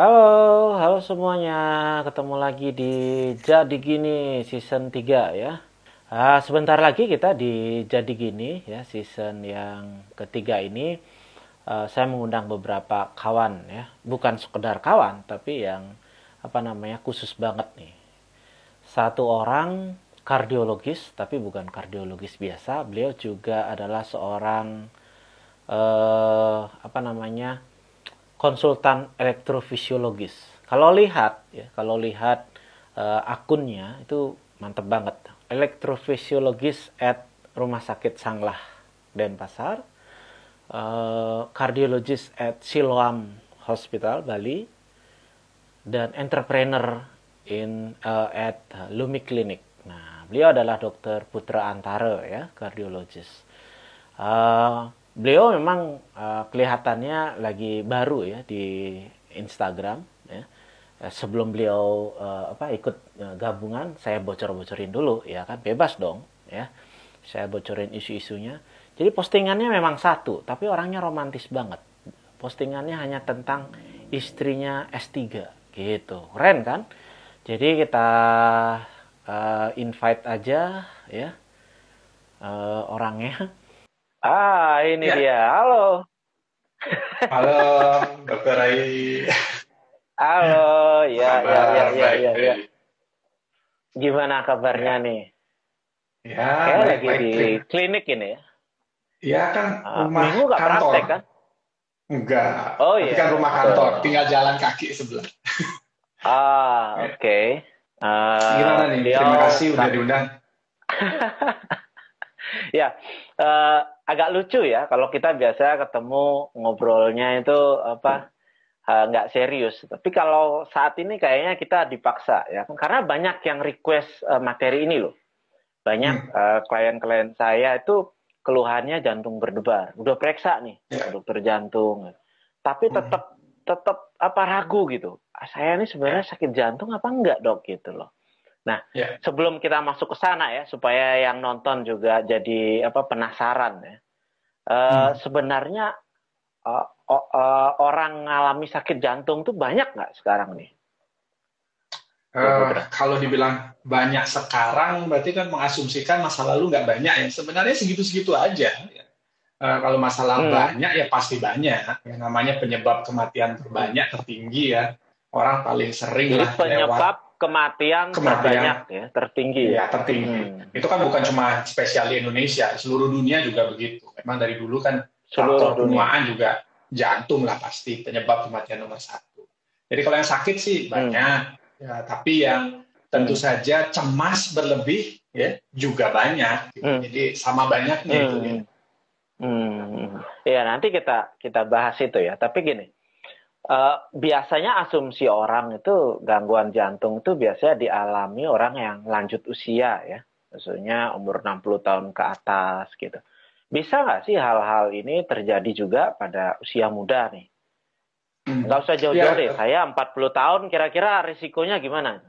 Halo, halo semuanya. Ketemu lagi di Jadi Gini season 3 ya. Ah, sebentar lagi kita di Jadi Gini ya, season yang ketiga ini uh, saya mengundang beberapa kawan ya. Bukan sekedar kawan, tapi yang apa namanya khusus banget nih. Satu orang kardiologis, tapi bukan kardiologis biasa. Beliau juga adalah seorang uh, apa namanya konsultan elektrofisiologis. Kalau lihat ya, kalau lihat uh, akunnya itu mantep banget. Elektrofisiologis at Rumah Sakit Sanglah Denpasar, uh, kardiologis at Siloam Hospital Bali, dan entrepreneur in uh, at Lumi Clinic. Nah, beliau adalah Dokter Putra Antara ya, kardiologis. Uh, beliau memang uh, kelihatannya lagi baru ya di Instagram ya. Eh, sebelum beliau uh, apa ikut uh, gabungan, saya bocor-bocorin dulu ya kan bebas dong ya. Saya bocorin isu-isunya. Jadi postingannya memang satu, tapi orangnya romantis banget. Postingannya hanya tentang istrinya S3 gitu. Keren kan? Jadi kita uh, invite aja ya uh, orangnya Ah, ini ya. dia. Halo. Halo, Dokter Rai. Halo, ya, ya, ya, ya, ya, ya. Gimana kabarnya ya. nih? Ya, Kayak baik, lagi baik, di baik. klinik ini ya? Iya kan, ah, rumah Minggu gak kantor. praktek kan? Enggak. Oh iya. kan rumah kantor, tinggal jalan kaki sebelah. ah, oke. Okay. Uh, Gimana nih? Terima kasih udah diundang. ya, uh, agak lucu ya kalau kita biasa ketemu ngobrolnya itu apa nggak uh, serius. Tapi kalau saat ini kayaknya kita dipaksa ya, karena banyak yang request uh, materi ini loh. Banyak hmm. uh, klien-klien saya itu keluhannya jantung berdebar. Udah periksa nih yeah. dokter jantung, tapi tetap hmm. tetap apa ragu gitu. Ah, saya ini sebenarnya sakit jantung apa enggak dok gitu loh. Nah, yeah. sebelum kita masuk ke sana ya, supaya yang nonton juga jadi apa penasaran ya. Uh, hmm. Sebenarnya uh, uh, orang ngalami sakit jantung tuh banyak nggak sekarang nih? Uh, kalau dibilang banyak sekarang, berarti kan mengasumsikan masa lalu nggak banyak ya. Sebenarnya segitu-segitu aja. Uh, kalau masalah hmm. banyak ya pasti banyak. Yang namanya penyebab kematian terbanyak tertinggi ya. Orang paling sering Jadi lah penyebab lewat kematian, kematian terbanyak ya, tertinggi. Ya, tertinggi. Hmm. Itu kan bukan cuma spesial di Indonesia, seluruh dunia juga begitu. Memang dari dulu kan seluruh dunia juga jantung lah pasti penyebab kematian nomor satu. Jadi kalau yang sakit sih hmm. banyak, hmm. ya, tapi yang tentu hmm. saja cemas berlebih ya juga banyak. Gitu. Hmm. Jadi sama banyaknya hmm. itu. Ya. Hmm. Ya nanti kita kita bahas itu ya. Tapi gini, Uh, biasanya asumsi orang itu gangguan jantung itu biasanya dialami orang yang lanjut usia ya, maksudnya umur 60 tahun ke atas gitu. Bisa nggak sih hal-hal ini terjadi juga pada usia muda nih? Hmm. Nggak usah jauh-jauh ya. deh, saya 40 tahun kira-kira risikonya gimana?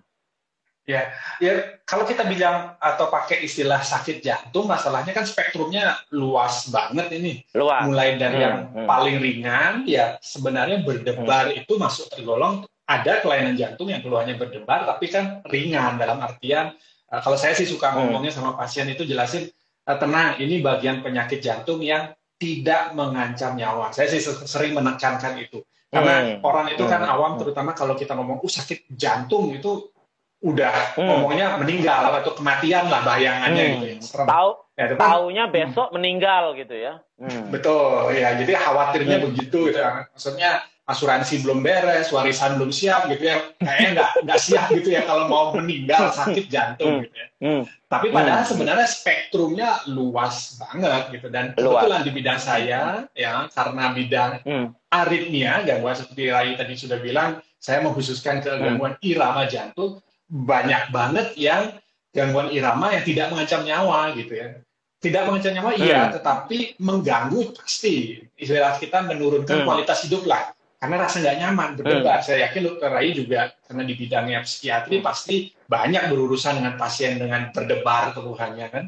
Ya, ya kalau kita bilang atau pakai istilah sakit jantung, masalahnya kan spektrumnya luas banget ini. Luas. Mulai dari hmm, yang hmm. paling ringan, ya sebenarnya berdebar hmm. itu masuk tergolong ada kelainan jantung yang keluarnya berdebar, tapi kan ringan dalam artian uh, kalau saya sih suka hmm. ngomongnya sama pasien itu jelasin uh, tenang, ini bagian penyakit jantung yang tidak mengancam nyawa. Saya sih sering menekankan itu. Karena hmm. orang itu kan hmm. awam, terutama kalau kita ngomong, uh sakit jantung itu udah hmm. ngomongnya meninggal atau kematian lah bayangannya hmm. gitu ya. Tahu ya, taunya hmm. besok hmm. meninggal gitu ya. Hmm. Betul ya. Jadi khawatirnya hmm. begitu gitu ya. Maksudnya asuransi belum beres, warisan belum siap gitu ya. Kayaknya nggak nggak siap gitu ya kalau mau meninggal sakit jantung hmm. gitu ya. Hmm. Tapi padahal hmm. sebenarnya spektrumnya luas banget gitu dan kebetulan di bidang saya ya karena bidang hmm. aritmia gangguan seperti Rai tadi sudah bilang saya mengkhususkan ke hmm. gangguan hmm. irama jantung banyak banget yang gangguan irama yang tidak mengancam nyawa gitu ya. Tidak mengancam nyawa iya, hmm. tetapi mengganggu pasti. Istilah kita menurunkan hmm. kualitas hidup lah. Karena rasa nggak nyaman, berdebar. Hmm. Saya yakin dokter Rai juga karena di bidangnya psikiatri pasti banyak berurusan dengan pasien dengan berdebar keluhannya kan.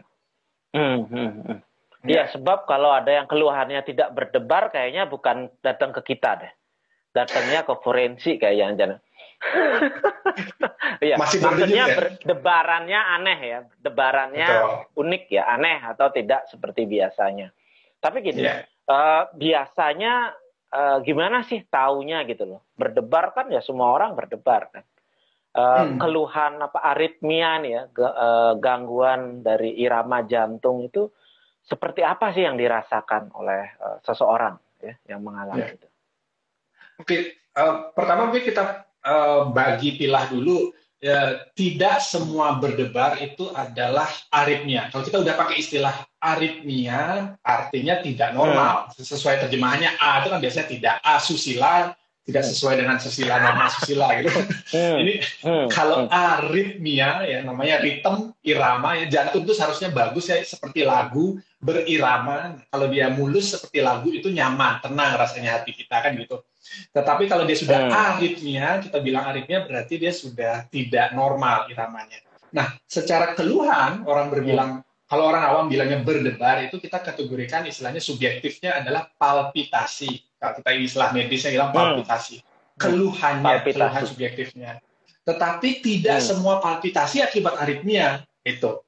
Hmm, hmm, hmm. Ya. sebab kalau ada yang keluhannya tidak berdebar, kayaknya bukan datang ke kita deh. datangnya ke forensik kayak jangan Iya, Masih maksudnya ya? debarannya aneh ya, debarannya Betul. unik ya, aneh atau tidak seperti biasanya. Tapi gini, yeah. Iya. uh, biasanya uh, gimana sih taunya gitu loh? Berdebar kan ya semua orang berdebar kan. Uh, hmm. Keluhan apa aritmia nih ya, uh, gangguan dari irama jantung itu seperti apa sih yang dirasakan oleh uh, seseorang ya yang mengalami yeah. itu? Oke, uh, pertama mungkin kita uh, bagi pilah dulu ya, tidak semua berdebar itu adalah aritmia. Kalau kita udah pakai istilah aritmia, artinya tidak normal. Hmm. Sesuai terjemahannya A itu kan biasanya tidak asusila, tidak sesuai dengan susila nama susila gitu. Hmm. Ini hmm. kalau aritmia ya namanya ritme irama ya jantung itu seharusnya bagus ya seperti lagu berirama. Kalau dia mulus seperti lagu itu nyaman, tenang rasanya hati kita kan gitu. Tetapi kalau dia sudah hmm. aritmia, kita bilang aritmia berarti dia sudah tidak normal iramanya. Nah, secara keluhan orang berbilang hmm. kalau orang awam bilangnya berdebar itu kita kategorikan istilahnya subjektifnya adalah palpitasi. Kalau kita istilah medisnya bilang hmm. palpitasi. Keluhannya, palpitasi. keluhan subjektifnya. Tetapi tidak hmm. semua palpitasi akibat aritmia itu.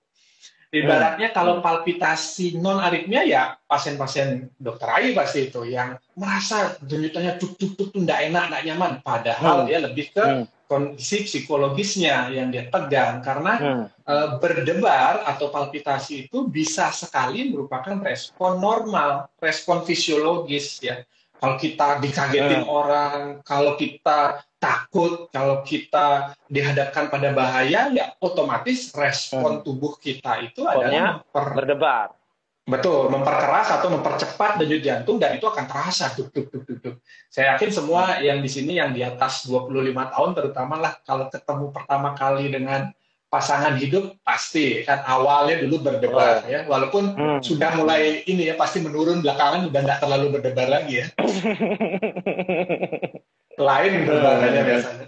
Ibaratnya hmm. kalau palpitasi non aritmia ya pasien-pasien dokter AI pasti itu yang merasa denyutannya tuk tuk tuk tidak enak, tidak nyaman. Padahal hmm. dia lebih ke hmm. kondisi psikologisnya yang dia tegang karena hmm. e, berdebar atau palpitasi itu bisa sekali merupakan respon normal, respon fisiologis ya. Kalau kita dikagetin hmm. orang, kalau kita takut, kalau kita dihadapkan pada bahaya, ya otomatis respon hmm. tubuh kita itu Pokoknya adalah memper... berdebar. Betul, memperkeras atau mempercepat denyut jantung dan itu akan terasa duk duk duk duk duk. Saya yakin semua yang di sini yang di atas 25 tahun terutama lah kalau ketemu pertama kali dengan pasangan hidup pasti kan awalnya dulu berdebar oh. ya walaupun hmm. sudah mulai ini ya pasti menurun belakangan udah nggak terlalu berdebar lagi ya. lain berbahannya hmm. biasanya.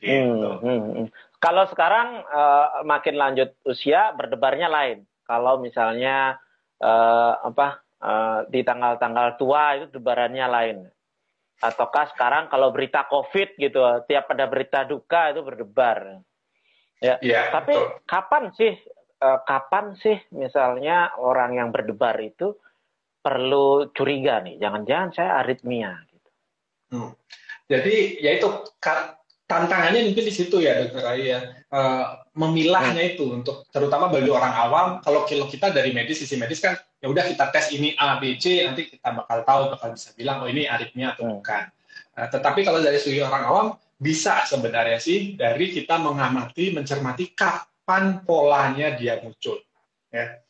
Gitu. Hmm, hmm, hmm. Kalau sekarang uh, makin lanjut usia berdebarnya lain. Kalau misalnya uh, apa uh, di tanggal-tanggal tua itu debarannya lain. Ataukah sekarang kalau berita COVID gitu, tiap ada berita duka itu berdebar. Ya. ya Tapi betul. kapan sih uh, kapan sih misalnya orang yang berdebar itu perlu curiga nih? Jangan-jangan saya aritmia gitu. Hmm. Jadi ya itu tantangannya mungkin di situ ya dokter Ayu ya uh, memilahnya hmm. itu untuk terutama bagi orang awam kalau kalau kita dari medis sisi medis kan ya udah kita tes ini A B C nanti kita bakal tahu bakal bisa bilang oh ini aritmia atau hmm. bukan. Uh, tetapi kalau dari segi orang awam bisa sebenarnya sih dari kita mengamati mencermati kapan polanya dia muncul ya.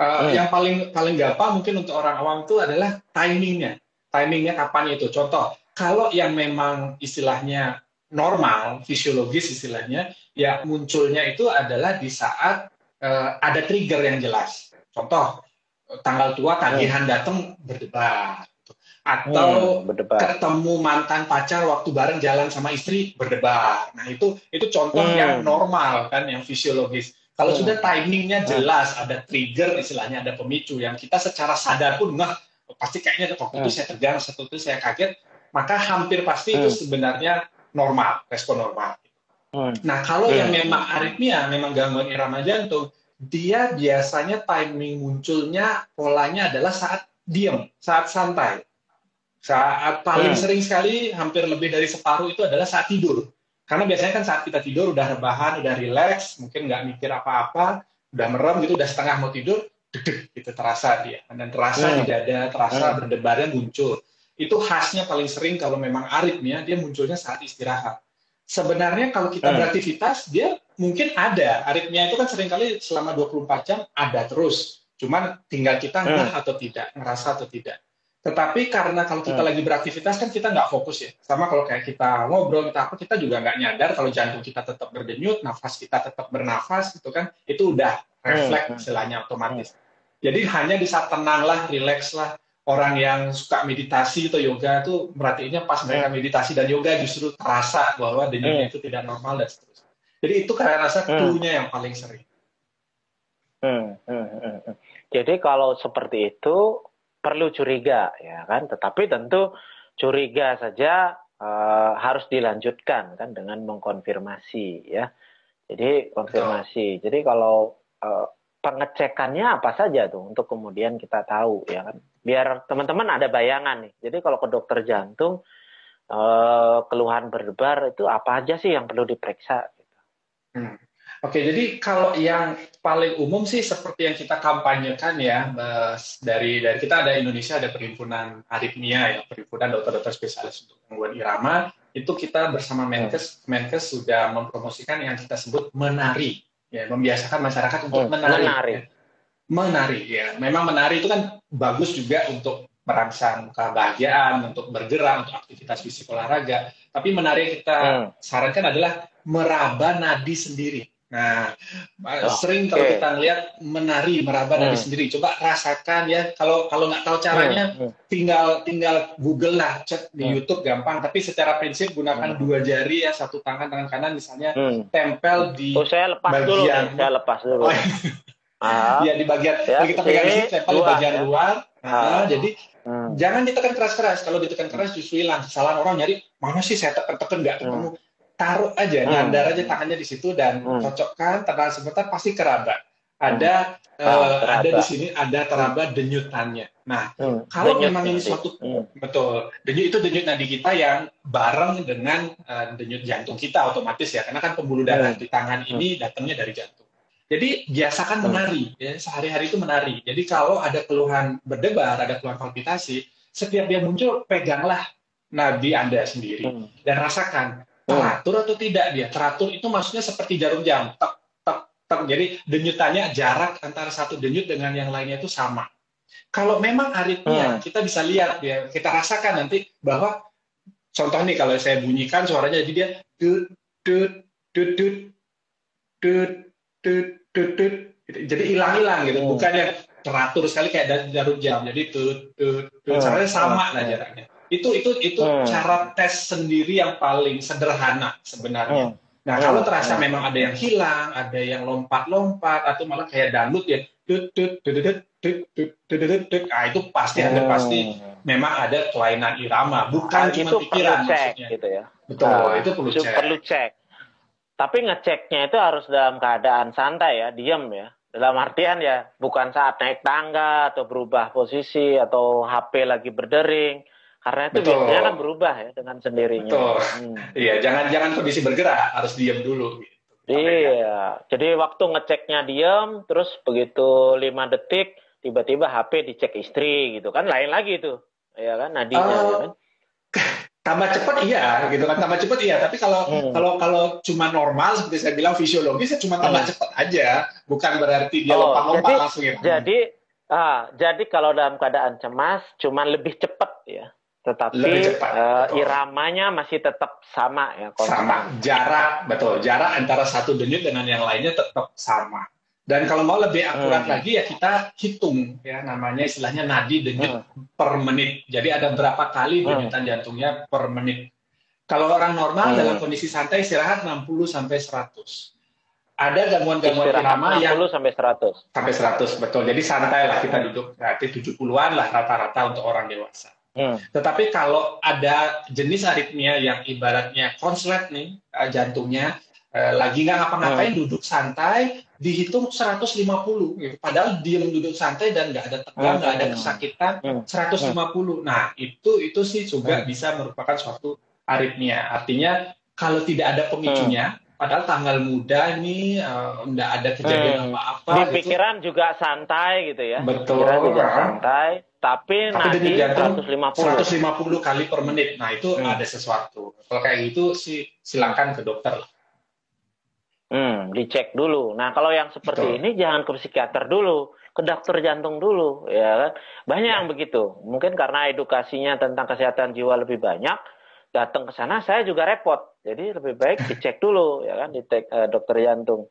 Uh, hmm. Yang paling paling gampang mungkin untuk orang awam itu adalah timingnya timingnya kapan itu contoh kalau yang memang istilahnya normal, fisiologis istilahnya, ya munculnya itu adalah di saat uh, ada trigger yang jelas. Contoh, tanggal tua tagihan hmm. datang berdebar. Atau hmm, berdebar. ketemu mantan pacar waktu bareng jalan sama istri berdebar. Nah itu itu contoh hmm. yang normal kan, yang fisiologis. Kalau hmm. sudah timingnya jelas, ada trigger istilahnya, ada pemicu yang kita secara sadar pun nggak pasti kayaknya waktu hmm. itu saya tegang, waktu itu saya kaget, maka hampir pasti hmm. itu sebenarnya normal, respon normal. Hmm. Nah, kalau hmm. yang memang aritmia, memang gangguan irama jantung, dia biasanya timing munculnya polanya adalah saat diam, saat santai. Saat paling hmm. sering sekali, hampir lebih dari separuh itu adalah saat tidur. Karena biasanya kan saat kita tidur udah rebahan, udah relax, mungkin nggak mikir apa-apa, udah merem gitu, udah setengah mau tidur, deg gitu terasa dia. Dan terasa hmm. di dada, terasa hmm. berdebarnya muncul itu khasnya paling sering kalau memang aritmia dia munculnya saat istirahat. Sebenarnya kalau kita hmm. beraktivitas dia mungkin ada aritmia itu kan sering kali selama 24 jam ada terus. Cuman tinggal kita ngeh hmm. atau tidak, ngerasa atau tidak. Tetapi karena kalau kita hmm. lagi beraktivitas kan kita nggak fokus ya. Sama kalau kayak kita ngobrol kita apa kita juga nggak nyadar kalau jantung kita tetap berdenyut, nafas kita tetap bernafas gitu kan. Itu udah refleks hmm. istilahnya otomatis. Jadi hanya di saat tenang lah, relax lah, orang yang suka meditasi atau yoga itu merhatiinnya pas mereka hmm. meditasi dan yoga justru terasa bahwa denyutnya hmm. itu tidak normal dan seterusnya. Jadi itu karena rasa hmm. clue-nya yang paling sering. Hmm, hmm, hmm, hmm. Jadi kalau seperti itu perlu curiga ya kan, tetapi tentu curiga saja uh, harus dilanjutkan kan dengan mengkonfirmasi ya. Jadi konfirmasi. Betul. Jadi kalau uh, pengecekannya apa saja tuh untuk kemudian kita tahu ya kan. Biar teman-teman ada bayangan nih. Jadi kalau ke dokter jantung uh, keluhan berdebar itu apa aja sih yang perlu diperiksa? Gitu. Hmm. Oke, jadi kalau yang paling umum sih seperti yang kita kampanyekan ya, dari dari kita ada Indonesia ada perhimpunan aritmia ya, perhimpunan dokter-dokter spesialis untuk gangguan irama, itu kita bersama Menkes, Menkes sudah mempromosikan yang kita sebut menari, ya, membiasakan masyarakat untuk hmm, menari. Menari. Ya. Menari ya, memang menari itu kan bagus juga untuk merangsang kebahagiaan, untuk bergerak, untuk aktivitas fisik olahraga. Tapi menari yang kita hmm. sarankan adalah meraba nadi sendiri Nah, oh, sering kalau kita lihat menari, meraba hmm. nadi sendiri. Coba rasakan ya. Kalau kalau nggak tahu caranya, hmm. hmm. tinggal tinggal Google lah, cek di hmm. YouTube gampang. Tapi secara prinsip gunakan hmm. dua jari ya, satu tangan tangan kanan misalnya hmm. tempel di oh, saya lepas bagian. Dulu, saya lepas dulu. Oh, ah. ya di bagian ya, kita pegang tempel di bagian ya. luar. Nah, ah. jadi hmm. jangan ditekan keras-keras. Kalau ditekan keras justru hilang. Kesalahan orang nyari mana sih saya tekan-tekan nggak ketemu. Hmm taruh aja, hmm. nyandar aja tangannya di situ dan hmm. cocokkan tenang sebentar pasti keraba. Ada hmm. uh, ada di sini ada teraba denyutannya. Nah, hmm. kalau denyut memang ini suatu hmm. betul denyut itu denyut nadi kita yang bareng dengan uh, denyut jantung kita otomatis ya, karena kan pembuluh darah hmm. di tangan ini hmm. datangnya dari jantung. Jadi biasakan hmm. menari, ya sehari-hari itu menari. Jadi kalau ada keluhan berdebar, ada keluhan palpitasi, setiap dia muncul peganglah nadi Anda sendiri hmm. dan rasakan teratur atau tidak dia? Teratur itu maksudnya seperti jarum jam. Tek tek tek. Jadi denyutannya jarak antara satu denyut dengan yang lainnya itu sama. Kalau memang aritmia hmm. kita bisa lihat ya kita rasakan nanti bahwa contoh nih kalau saya bunyikan suaranya jadi dia tut tut tut tut tut tut tut tut. Jadi hilang-hilang gitu. Hmm. bukan yang teratur sekali kayak jarum jam. Jadi tut tut tut. Hmm. sama lah jaraknya itu itu itu hmm. cara tes sendiri yang paling sederhana sebenarnya. Hmm. Nah, hmm. kalau terasa hmm. memang ada yang hilang, ada yang lompat-lompat atau malah kayak dangdut ya, nah, itu pasti ada hmm. pasti memang ada kelainan irama, bukan kan cuma pikiran cek. Gitu ya. Betul, ah, itu perlu cek. Perlu cek. Tapi ngeceknya itu harus dalam keadaan santai ya, diam ya. Dalam artian ya, bukan saat naik tangga atau berubah posisi atau HP lagi berdering karena itu Betul. biasanya kan berubah ya dengan sendirinya. Betul. Hmm. Iya, jangan jangan kondisi bergerak, harus diam dulu. Gitu. Iya, jadi waktu ngeceknya diam, terus begitu lima detik, tiba-tiba HP dicek istri gitu kan, lain lagi itu, ya kan nadinya. Uh, ya kan? Tambah cepat iya, gitu kan tambah cepat iya. Tapi kalau hmm. kalau kalau cuma normal seperti saya bilang fisiologis, cuma tambah hmm. cepat aja, bukan berarti dia oh, lompat-lompat langsung ya. Jadi ah, jadi kalau dalam keadaan cemas, cuma lebih cepat ya tetapi cepat, uh, iramanya masih tetap sama ya sama jarak betul jarak antara satu denyut dengan yang lainnya tetap sama dan kalau mau lebih akurat hmm. lagi ya kita hitung ya namanya istilahnya nadi denyut hmm. per menit jadi ada berapa kali hmm. denyutan hmm. jantungnya per menit kalau orang normal hmm. dalam kondisi santai istirahat 60 sampai 100 ada gangguan-gangguan irama yang 60 sampai 100 sampai 100 betul jadi santai lah kita duduk berarti 70-an lah rata-rata untuk orang dewasa Hmm. Tetapi kalau ada jenis aritmia yang ibaratnya konslet nih uh, jantungnya uh, lagi nggak ngapa-ngapain hmm. duduk santai dihitung 150 gitu. Padahal dia duduk santai dan nggak ada tegang, nggak hmm. ada kesakitan hmm. 150. Nah, itu itu sih juga hmm. bisa merupakan suatu aritmia. Artinya kalau tidak ada pemicunya, hmm padahal tanggal muda ini uh, ada kejadian apa-apa. Hmm. Di pikiran gitu. juga santai gitu ya. Betul. Pikiran juga santai, tapi, tapi nanti 150. 150 kali per menit. Nah itu hmm. ada sesuatu. Kalau kayak gitu sih silakan ke dokter. Hmm, dicek dulu. Nah kalau yang seperti Betul. ini jangan ke psikiater dulu, ke dokter jantung dulu, ya kan? Banyak ya. yang begitu. Mungkin karena edukasinya tentang kesehatan jiwa lebih banyak, datang ke sana saya juga repot. Jadi lebih baik dicek dulu ya kan di uh, dokter jantung.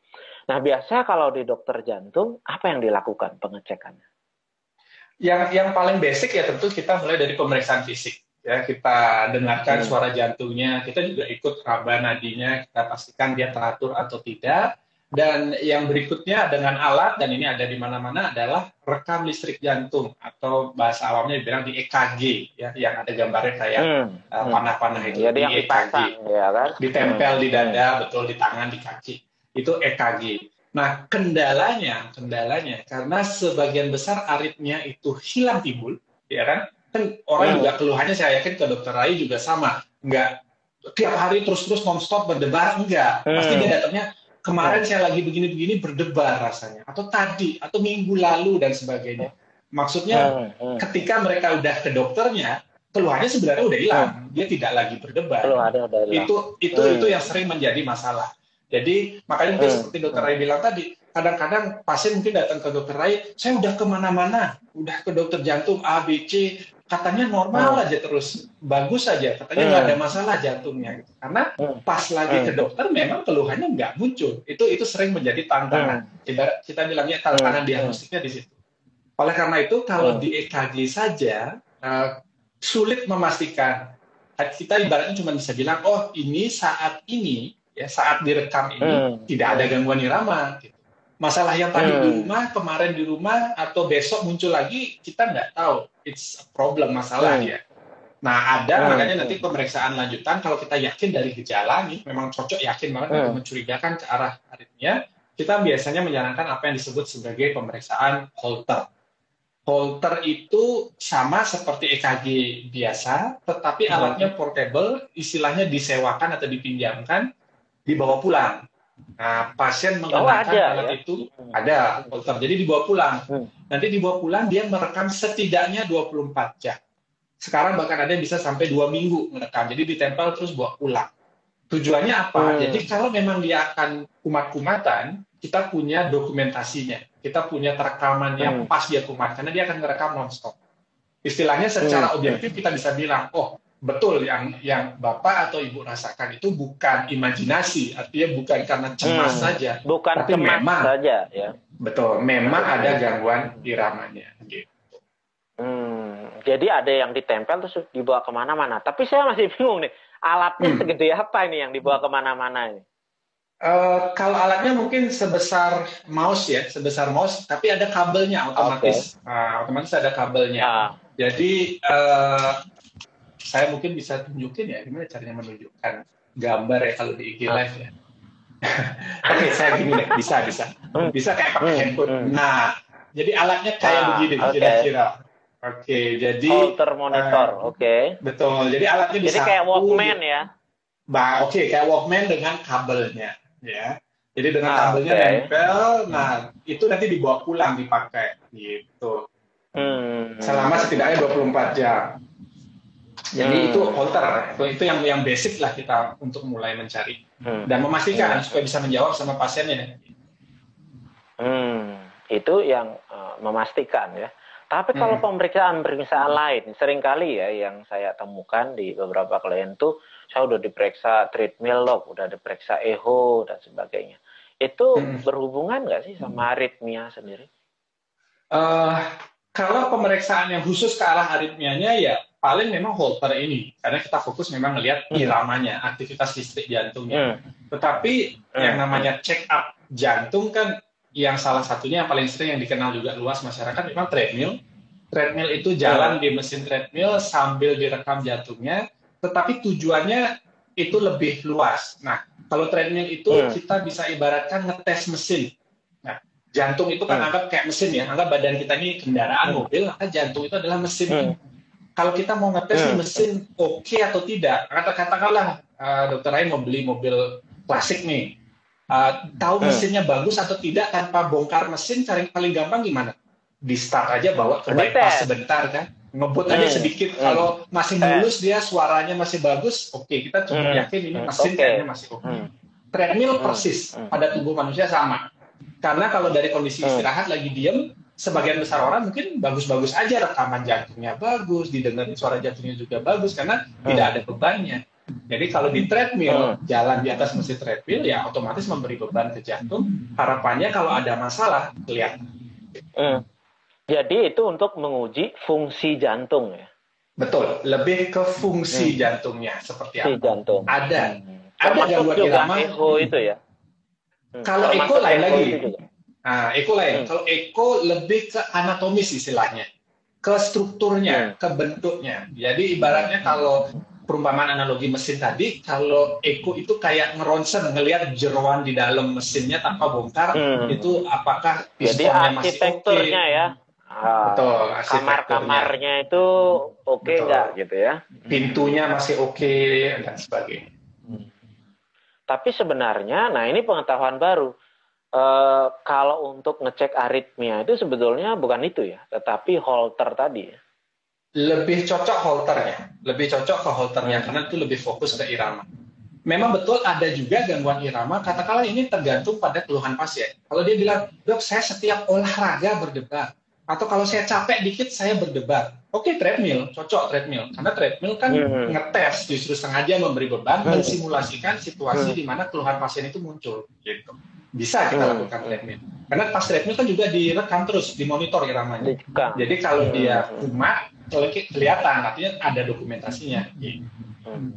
Nah, biasa kalau di dokter jantung apa yang dilakukan pengecekannya? Yang yang paling basic ya tentu kita mulai dari pemeriksaan fisik. Ya, kita dengarkan hmm. suara jantungnya, kita juga ikut raba nadinya, kita pastikan dia teratur atau tidak. Dan yang berikutnya dengan alat dan ini ada di mana-mana adalah rekam listrik jantung atau bahasa awamnya dibilang di EKG ya yang ada gambarnya kayak hmm. uh, panah-panah itu Jadi di EKG. Dipasang, ya kan? Ditempel hmm. di dada, betul di tangan, di kaki. Itu EKG. Nah, kendalanya, kendalanya karena sebagian besar aritmia itu hilang timbul, ya kan? Kan orang hmm. juga keluhannya saya yakin ke dokter Rai juga sama, enggak tiap hari terus-terus nonstop berdebar enggak. Hmm. Pasti dia datangnya kemarin saya lagi begini-begini berdebar rasanya, atau tadi, atau minggu lalu dan sebagainya. Maksudnya hmm, hmm. ketika mereka udah ke dokternya, keluhannya sebenarnya udah hilang, dia tidak lagi berdebar. Itu itu itu yang sering menjadi masalah. Jadi makanya mungkin seperti dokter Rai bilang tadi, kadang-kadang pasien mungkin datang ke dokter Rai, saya udah ke mana-mana, udah ke dokter jantung A, B, C, katanya normal hmm. aja terus bagus saja katanya nggak hmm. ada masalah jantungnya. Karena pas lagi ke dokter memang keluhannya nggak muncul. Itu itu sering menjadi tantangan. Kita kita bilangnya tantangan diagnostiknya di situ. Oleh karena itu kalau di EKG saja uh, sulit memastikan. Kita ibaratnya cuma bisa bilang oh ini saat ini ya saat direkam ini hmm. tidak ada gangguan irama gitu masalah yang tadi hmm. di rumah kemarin di rumah atau besok muncul lagi kita nggak tahu it's a problem masalah hmm. ya nah ada hmm. makanya nanti pemeriksaan lanjutan kalau kita yakin dari gejala nih memang cocok yakin banget hmm. mencurigakan ke arah aritmia kita biasanya menyarankan apa yang disebut sebagai pemeriksaan Holter Holter itu sama seperti EKG biasa, tetapi alatnya portable, istilahnya disewakan atau dipinjamkan, dibawa pulang. Nah, pasien oh, mengenakan oh, alat ya? itu ada dokter. Jadi dibawa pulang. Hmm. Nanti dibawa pulang dia merekam setidaknya 24 jam. Sekarang bahkan ada yang bisa sampai dua minggu merekam. Jadi ditempel terus bawa pulang. Tujuannya apa? Hmm. Jadi kalau memang dia akan kumat-kumatan, kita punya dokumentasinya. Kita punya rekaman yang hmm. pas dia kumat karena dia akan merekam nonstop. Istilahnya secara hmm. objektif kita bisa bilang, oh betul yang yang bapak atau ibu rasakan itu bukan imajinasi artinya bukan karena cemas hmm, saja bukan tapi cemas memang saja ya betul memang hmm. ada gangguan iramanya gitu hmm, jadi ada yang ditempel terus dibawa ke mana-mana tapi saya masih bingung nih alatnya hmm. segede apa ini yang dibawa ke mana-mana ini Uh, kalau alatnya mungkin sebesar mouse ya, sebesar mouse, tapi ada kabelnya otomatis. Okay. Uh, otomatis ada kabelnya. Uh. Jadi uh, saya mungkin bisa tunjukin ya gimana caranya menunjukkan gambar ya kalau di IG Live ya. Oke, okay, saya gini deh, bisa bisa. Hmm. Bisa kayak pakai hmm. handphone. Hmm. Nah, jadi alatnya kayak ah, begini kira-kira. Oke, okay, jadi Holter monitor, uh, oke. Okay. Betul. Jadi alatnya bisa. Jadi kayak Walkman ya. Bah, oke, okay, kayak Walkman dengan kabelnya, ya. Jadi dengan ah, kabelnya okay. nempel, nah itu nanti dibawa pulang dipakai, gitu. Hmm. Selama setidaknya 24 jam. Jadi hmm. itu holter, itu, itu yang yang basic lah kita untuk mulai mencari hmm. dan memastikan hmm. supaya bisa menjawab sama pasiennya. Hmm, itu yang uh, memastikan ya. Tapi kalau hmm. pemeriksaan-pemeriksaan lain, sering kali ya yang saya temukan di beberapa klien tuh, saya udah diperiksa treadmill lock, udah diperiksa echo dan sebagainya. Itu hmm. berhubungan nggak sih sama aritmia sendiri? Uh, kalau pemeriksaan yang khusus ke arah aritmianya ya paling memang Holter ini karena kita fokus memang melihat hmm. iramanya, aktivitas listrik jantungnya. Hmm. Tetapi hmm. yang namanya check up jantung kan yang salah satunya yang paling sering yang dikenal juga luas masyarakat memang treadmill. Treadmill itu jalan di mesin treadmill sambil direkam jantungnya, tetapi tujuannya itu lebih luas. Nah, kalau treadmill itu kita bisa ibaratkan ngetes mesin. Nah, jantung itu kan hmm. anggap kayak mesin ya, anggap badan kita ini kendaraan hmm. mobil, maka jantung itu adalah mesin. Hmm kalau kita mau ngetes hmm. mesin oke okay atau tidak, kata katakanlah uh, dokter lain mau beli mobil klasik nih, uh, tahu hmm. mesinnya bagus atau tidak tanpa bongkar mesin, cari paling gampang gimana? Di start aja bawa ke bypass sebentar kan, ngebut hmm. aja sedikit. Hmm. Kalau masih mulus dia suaranya masih bagus, oke okay, kita cukup hmm. yakin ini mesin okay. kayaknya masih oke. Okay. Hmm. Treadmill hmm. persis hmm. pada tubuh manusia sama. Karena kalau dari kondisi hmm. istirahat hmm. lagi diem, sebagian besar orang mungkin bagus-bagus aja rekaman jantungnya bagus, didengar suara jantungnya juga bagus karena hmm. tidak ada bebannya. Jadi kalau di treadmill, hmm. jalan di atas mesin treadmill ya otomatis memberi beban ke jantung. Harapannya kalau ada masalah kelihatan. Hmm. Jadi itu untuk menguji fungsi jantung ya. Betul, lebih ke fungsi hmm. jantungnya seperti apa? jantung. Ada. Hmm. Ada gangguan irama. Echo itu ya. Hmm. Kalau eko lain lagi. Nah, eko lain. Hmm. Kalau eko lebih ke anatomis istilahnya, ke strukturnya, hmm. ke bentuknya. Jadi ibaratnya kalau perumpamaan analogi mesin tadi, kalau Eko itu kayak ngeronsen ngelihat jeroan di dalam mesinnya tanpa bongkar, hmm. itu apakah masih oke? Okay? ya. Betul. Kamar-kamarnya itu oke okay nggak gitu ya? Pintunya masih oke okay, dan sebagainya. Hmm. Tapi sebenarnya, nah ini pengetahuan baru. E, kalau untuk ngecek aritmia itu sebetulnya bukan itu ya, tetapi holter tadi ya lebih cocok holternya, lebih cocok ke holternya karena itu lebih fokus ke irama. Memang betul ada juga gangguan irama, katakanlah ini tergantung pada keluhan pasien. Kalau dia bilang, dok saya setiap olahraga berdebar, atau kalau saya capek dikit saya berdebar. Oke, okay, treadmill, cocok treadmill. Karena treadmill kan hmm. ngetes, justru sengaja memberi beban, hmm. mensimulasikan situasi hmm. di mana keluhan pasien itu muncul. Gitu. Bisa kita hmm. lakukan treadmill. Karena pas treadmill kan juga direkam terus, dimonitor iramanya. Jadi kalau hmm. dia kumat, kelihatan artinya ada dokumentasinya hmm.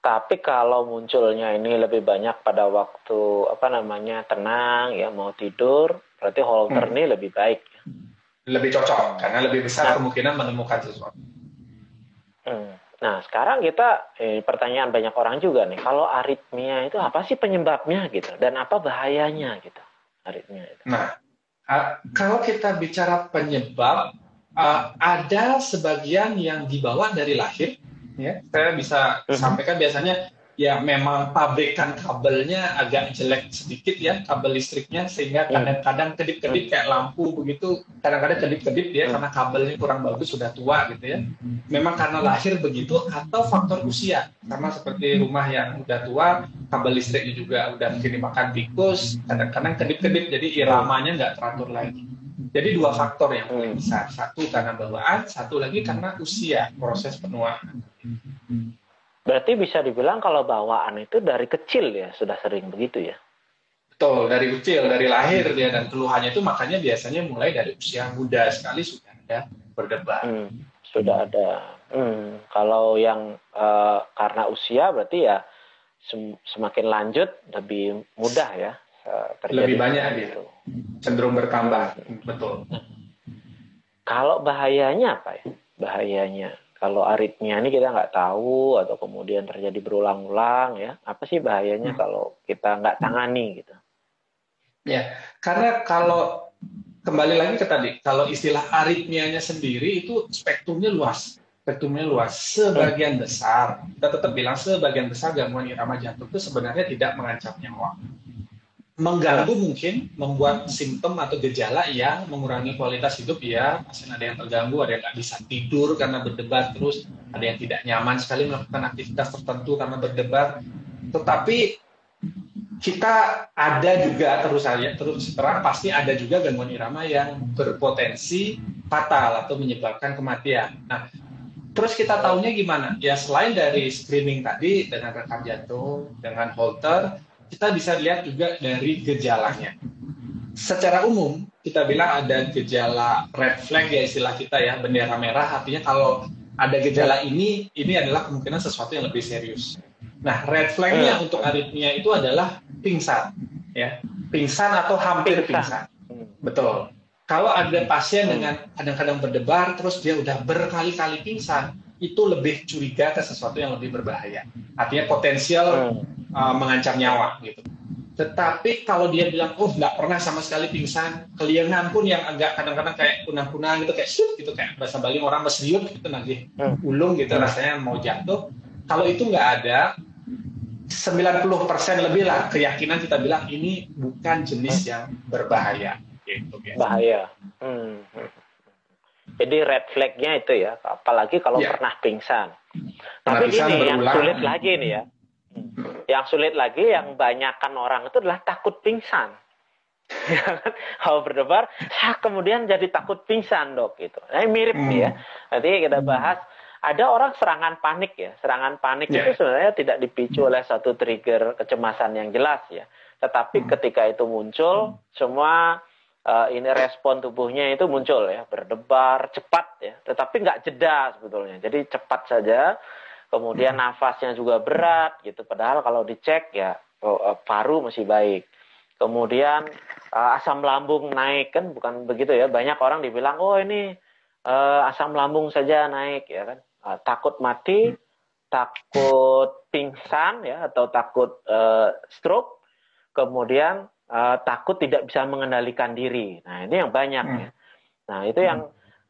tapi kalau munculnya ini lebih banyak pada waktu apa namanya tenang ya mau tidur berarti holter hmm. ini lebih baik lebih cocok karena lebih besar nah, kemungkinan menemukan sesuatu hmm. nah sekarang kita eh, pertanyaan banyak orang juga nih kalau aritmia itu apa sih penyebabnya gitu dan apa bahayanya gitu aritmia itu nah kalau kita bicara penyebab uh, ada sebagian yang dibawa dari lahir ya saya bisa uh-huh. sampaikan biasanya ya memang pabrikan kabelnya agak jelek sedikit ya kabel listriknya sehingga mhm. kadang-kadang kedip-kedip kayak lampu begitu kadang-kadang kedip-kedip ya karena kabelnya kurang bagus sudah tua gitu ya. Memang karena lahir begitu atau faktor usia. Karena seperti rumah yang udah tua kabel listriknya juga udah mungkin dimakan tikus kadang-kadang kedip-kedip jadi iramanya nggak teratur lagi. Jadi dua faktor yang paling besar. Satu karena bawaan, satu lagi karena usia proses penuaan. Berarti bisa dibilang kalau bawaan itu dari kecil ya sudah sering begitu ya? Betul, dari kecil, dari lahir dia dan keluhannya itu makanya biasanya mulai dari usia muda sekali sudah ada berdebar. Hmm, sudah ada. Hmm, kalau yang uh, karena usia berarti ya semakin lanjut lebih mudah ya Eh, terjadi lebih banyak gitu cenderung bertambah betul kalau bahayanya apa ya bahayanya kalau aritmia ini kita nggak tahu atau kemudian terjadi berulang-ulang ya apa sih bahayanya hmm. kalau kita nggak tangani gitu? Ya karena kalau kembali lagi ke tadi kalau istilah aritmianya sendiri itu spektrumnya luas. Spektrumnya luas. Sebagian besar kita tetap bilang sebagian besar gangguan irama jantung itu sebenarnya tidak mengancam nyawa mengganggu mungkin membuat simptom atau gejala yang mengurangi kualitas hidup ya. Pasien ada yang terganggu ada yang nggak bisa tidur karena berdebar terus ada yang tidak nyaman sekali melakukan aktivitas tertentu karena berdebar tetapi kita ada juga terus saja terus terang pasti ada juga gangguan irama yang berpotensi fatal atau menyebabkan kematian. Nah Terus kita tahunya gimana? Ya selain dari screening tadi dengan rekam jantung, dengan holter, kita bisa lihat juga dari gejalanya. Secara umum, kita bilang ada gejala red flag ya istilah kita ya, bendera merah, artinya kalau ada gejala ini, ini adalah kemungkinan sesuatu yang lebih serius. Nah, red flagnya hmm. untuk aritmia itu adalah pingsan, ya, pingsan atau hampir pingsan. pingsan. Betul. Kalau ada pasien dengan kadang-kadang berdebar, terus dia udah berkali-kali pingsan, itu lebih curiga ke sesuatu yang lebih berbahaya. Artinya potensial hmm uh, mengancam nyawa gitu. Tetapi kalau dia bilang, oh nggak pernah sama sekali pingsan, keliengan pun yang agak kadang-kadang kayak kunang-kunang gitu, kayak shoot gitu, kayak bahasa Bali orang mesriut gitu nanti, hmm. ulung gitu rasanya mau jatuh. Kalau itu nggak ada, 90% lebih lah keyakinan kita bilang ini bukan jenis yang berbahaya. Gitu, gitu. Bahaya. Hmm. Jadi red flagnya itu ya, apalagi kalau ya. pernah pingsan. Tapi ini yang sulit lagi nih ya, yang sulit lagi, yang banyakkan orang itu adalah takut pingsan. Ya kan? Kalau berdebar, kemudian jadi takut pingsan dok gitu. Nah, ini mirip hmm. nih ya. Nanti kita bahas. Ada orang serangan panik ya. Serangan panik yeah. itu sebenarnya tidak dipicu oleh satu trigger kecemasan yang jelas ya. Tetapi hmm. ketika itu muncul, semua uh, ini respon tubuhnya itu muncul ya, berdebar cepat ya. Tetapi nggak jeda sebetulnya. Jadi cepat saja kemudian nafasnya juga berat gitu. Padahal kalau dicek ya oh, eh, paru masih baik. Kemudian uh, asam lambung naik kan bukan begitu ya. Banyak orang dibilang oh ini uh, asam lambung saja naik ya kan. Takut mati takut pingsan ya atau takut uh, stroke kemudian takut tidak bisa mengendalikan diri. Nah ini yang banyak hmm. ya. Nah itu hmm. yang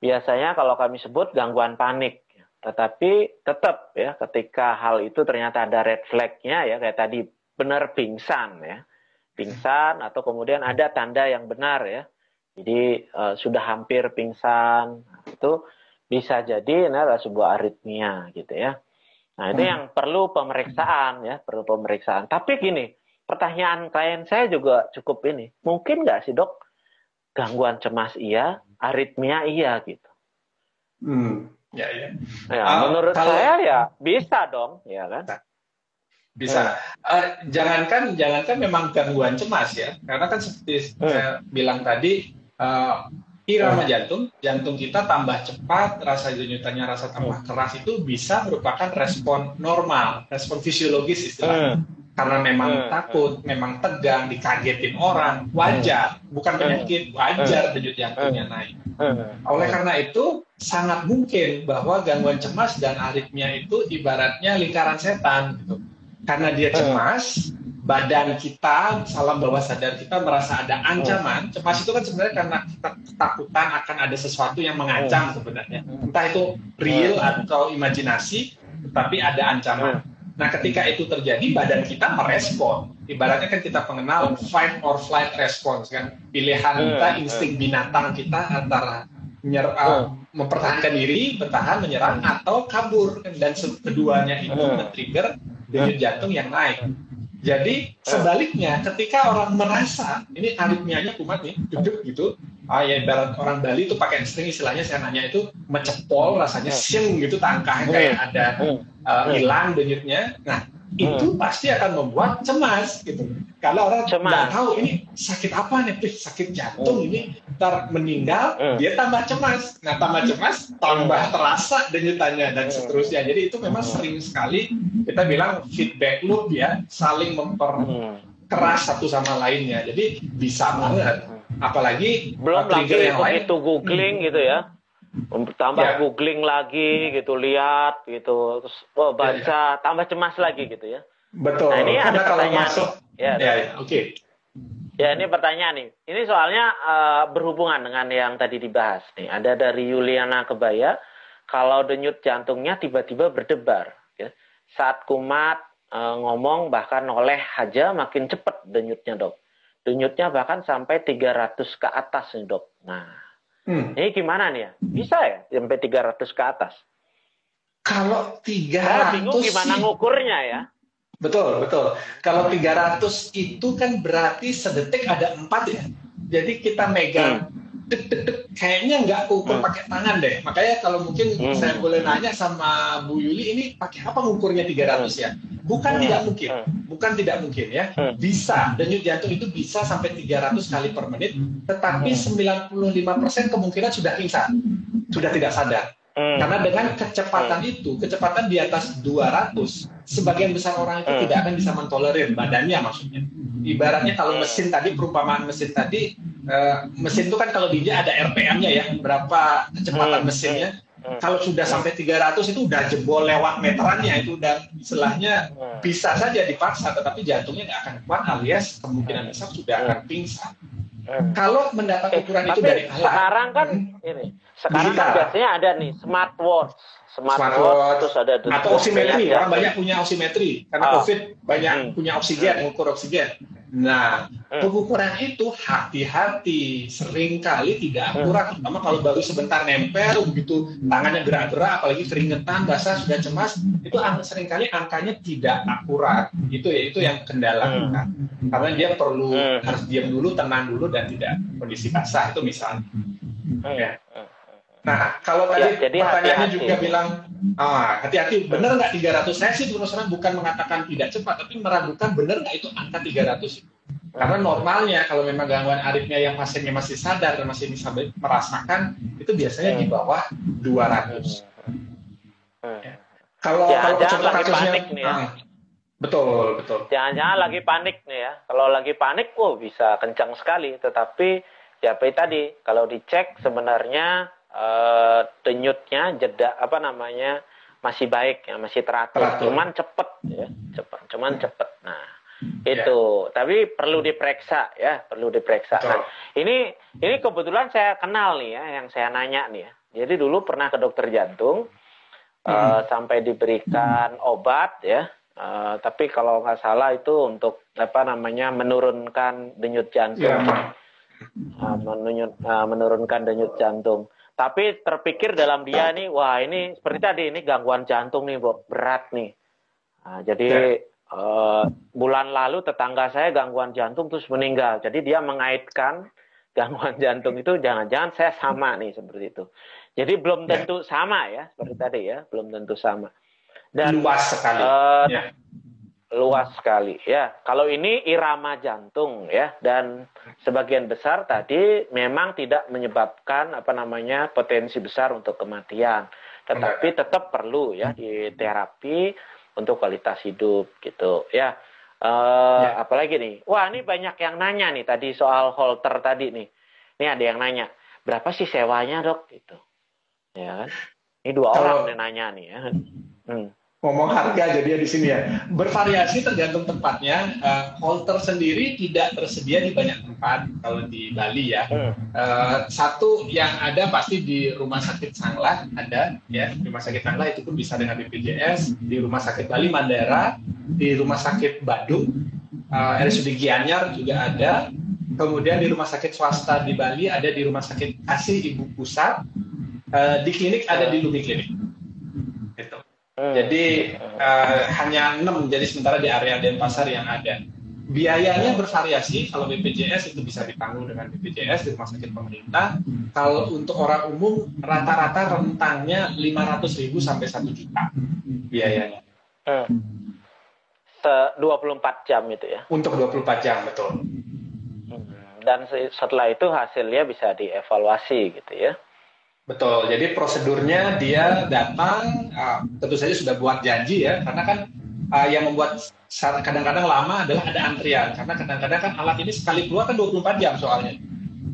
biasanya kalau kami sebut gangguan panik tetapi tetap ya ketika hal itu ternyata ada red flagnya ya kayak tadi benar pingsan ya pingsan atau kemudian ada tanda yang benar ya. Jadi uh, sudah hampir pingsan itu bisa jadi ini adalah sebuah aritmia gitu ya. Nah itu hmm. yang perlu pemeriksaan ya, perlu pemeriksaan. Tapi gini, pertanyaan klien saya juga cukup ini. Mungkin nggak sih dok gangguan cemas iya, aritmia iya gitu. Hmm, ya ya. ya uh, menurut kalau... saya ya bisa dong, ya kan? Nah, bisa. Uh, jangankan jangankan memang gangguan cemas ya, karena kan seperti hmm. saya bilang tadi, uh, irama hmm. jantung, jantung kita tambah cepat, rasa denyutannya rasa tambah hmm. keras itu bisa merupakan respon normal, respon fisiologis istilahnya. Hmm. Karena memang hmm. takut, memang tegang, dikagetin orang, wajar, hmm. bukan penyakit, wajar denyut jantungnya naik. Oleh karena itu, sangat mungkin bahwa gangguan cemas dan aritmia itu ibaratnya lingkaran setan gitu karena dia eh. cemas, badan kita, salam bawah sadar kita merasa ada ancaman. Cemas itu kan sebenarnya karena kita ketakutan akan ada sesuatu yang mengancam sebenarnya. Entah itu real atau imajinasi, tapi ada ancaman. Nah, ketika itu terjadi, badan kita merespon. Ibaratnya kan kita pengenal fight or flight response kan. Pilihan kita, insting binatang kita antara menyer, uh, mempertahankan diri, bertahan, menyerang, atau kabur. Dan keduanya itu men-trigger denyut jantung yang naik. Jadi sebaliknya, ketika orang merasa ini aritmianya kumat nih, duduk gitu, ah ya ibarat orang Bali itu pakai string istilahnya saya nanya itu mecepol rasanya siang gitu tangkahnya kayak ada uh, hilang denyutnya. Nah itu pasti akan membuat cemas gitu. Kalau orang nggak tahu ini sakit apa nih, sakit jantung ini ntar meninggal, dia tambah cemas. Nah tambah cemas, tambah terasa denyutannya dan seterusnya. Jadi itu memang sering sekali kita bilang feedback loop ya saling memperkeras satu sama lainnya. Jadi bisa banget apalagi belum lagi yang lain itu googling hmm. gitu ya tambah ya. googling lagi gitu lihat gitu terus oh, baca ya, ya. tambah cemas lagi gitu ya betul nah, ini Karena ada kalau masuk ya, ya, ya oke okay. ya ini pertanyaan nih ini soalnya uh, berhubungan dengan yang tadi dibahas nih ada dari Yuliana Kebaya kalau denyut jantungnya tiba-tiba berdebar saat kumat e, ngomong bahkan oleh aja makin cepat denyutnya dok. Denyutnya bahkan sampai 300 ke atas nih dok. Nah, hmm. ini gimana nih ya? Bisa ya sampai 300 ke atas? Kalau 300 Saya bingung gimana ngukurnya ya? Betul, betul. Kalau 300 itu kan berarti sedetik ada empat ya. Jadi kita megang hmm dek, dek, dek, kayaknya nggak ukur hmm. pakai tangan deh. Makanya kalau mungkin hmm. saya boleh nanya sama Bu Yuli ini pakai apa ngukurnya 300 ya? Bukan hmm. tidak mungkin, bukan tidak mungkin ya. Bisa denyut jantung itu bisa sampai 300 kali per menit, tetapi 95% hmm. kemungkinan sudah pingsan, sudah tidak sadar. Hmm. Karena dengan kecepatan hmm. itu, kecepatan di atas 200, sebagian besar orang itu hmm. tidak akan bisa mentolerir badannya maksudnya. Ibaratnya kalau mesin tadi, perumpamaan mesin tadi, uh, mesin itu kan kalau di ada RPM-nya ya, berapa kecepatan hmm. mesinnya. Hmm. Kalau sudah sampai 300 itu udah jebol lewat meterannya, itu udah istilahnya hmm. bisa saja dipaksa, tetapi jantungnya nggak akan kuat alias kemungkinan besar sudah akan pingsan. Hmm. Kalau mendapat eh, ukuran eh, itu dari alat. Sekarang kan hmm. ini, sekarang kan biasanya ada nih smartwatch, smartwatch, smart terus ada atau oximetri. Orang banyak punya oximetri karena oh. COVID banyak hmm. punya oksigen, mengukur oksigen. Nah, hmm. pengukuran itu hati-hati, sering kali tidak hmm. akurat, terutama kalau baru sebentar nempel, begitu tangannya gerak-gerak, apalagi keringetan, basah, sudah cemas, itu sering kali angkanya tidak akurat. Itu ya itu yang kendala hmm. kita. Karena dia perlu harus diam dulu, tenang dulu, dan tidak kondisi basah itu misalnya. Ya. Nah, kalau tadi ya, jadi pertanyaannya hati -hati. juga bilang, ah, hati-hati, benar nggak 300? Saya sih terus terang bukan mengatakan tidak cepat, tapi meragukan benar nggak itu angka 300 Karena normalnya kalau memang gangguan aritmia yang pasiennya masih sadar dan masih bisa merasakan, itu biasanya di bawah 200. Ya. Kalau, ya, kalau contoh kasusnya, ya. ah, Betul, betul. Jangan-jangan lagi panik nih ya. Kalau lagi panik, oh bisa kencang sekali. Tetapi ya tadi, kalau dicek sebenarnya uh, denyutnya jeda apa namanya masih baik ya, masih teratur. teratur. Cuman cepet ya, cepet. Cuman cepet. Nah, itu. Ya. Tapi perlu diperiksa ya, perlu diperiksa. Nah, ini ini kebetulan saya kenal nih ya, yang saya nanya nih ya. Jadi dulu pernah ke dokter jantung hmm. uh, sampai diberikan obat ya Uh, tapi kalau nggak salah itu untuk apa namanya menurunkan denyut jantung, yeah. uh, menunyut, uh, menurunkan denyut jantung. Tapi terpikir dalam dia nih, wah ini seperti tadi ini gangguan jantung nih, Bob, berat nih. Uh, jadi yeah. uh, bulan lalu tetangga saya gangguan jantung terus meninggal. Jadi dia mengaitkan gangguan jantung itu jangan-jangan saya sama nih seperti itu. Jadi belum ya. tentu sama ya, seperti tadi ya, belum tentu sama dan luas sekali. Uh, ya. Luas sekali ya. Kalau ini irama jantung ya dan sebagian besar tadi memang tidak menyebabkan apa namanya potensi besar untuk kematian, tetapi tetap perlu ya di terapi untuk kualitas hidup gitu ya. Uh, ya. Apalagi nih, wah ini banyak yang nanya nih tadi soal holter tadi nih. Ini ada yang nanya, berapa sih sewanya dok? Gitu, ya kan? Ini dua Kalau... orang yang nanya nih ya. Hmm ngomong harga jadi di sini ya. Bervariasi tergantung tempatnya. Uh, holter sendiri tidak tersedia di banyak tempat kalau di Bali ya. Uh, satu yang ada pasti di rumah sakit Sanglah ada ya. Rumah sakit Sanglah itu pun bisa dengan BPJS di rumah sakit Bali Mandara di rumah sakit Badung uh, RSUD Gianyar juga ada. Kemudian di rumah sakit swasta di Bali ada di rumah sakit Kasih Ibu Pusat. Uh, di klinik ada di Lumi Klinik Hmm. Jadi uh, hanya 6 jadi sementara di area Denpasar yang ada. Biayanya bervariasi. Kalau BPJS itu bisa ditanggung dengan BPJS di rumah sakit pemerintah. Kalau untuk orang umum rata-rata rentangnya 500 ribu sampai 1 juta biayanya. Hmm. Se 24 jam itu ya? Untuk 24 jam betul. Hmm. Dan setelah itu hasilnya bisa dievaluasi gitu ya? Betul. Jadi prosedurnya dia datang, uh, tentu saja sudah buat janji ya, karena kan uh, yang membuat kadang-kadang lama adalah ada antrian, karena kadang-kadang kan alat ini sekali keluar kan 24 jam soalnya.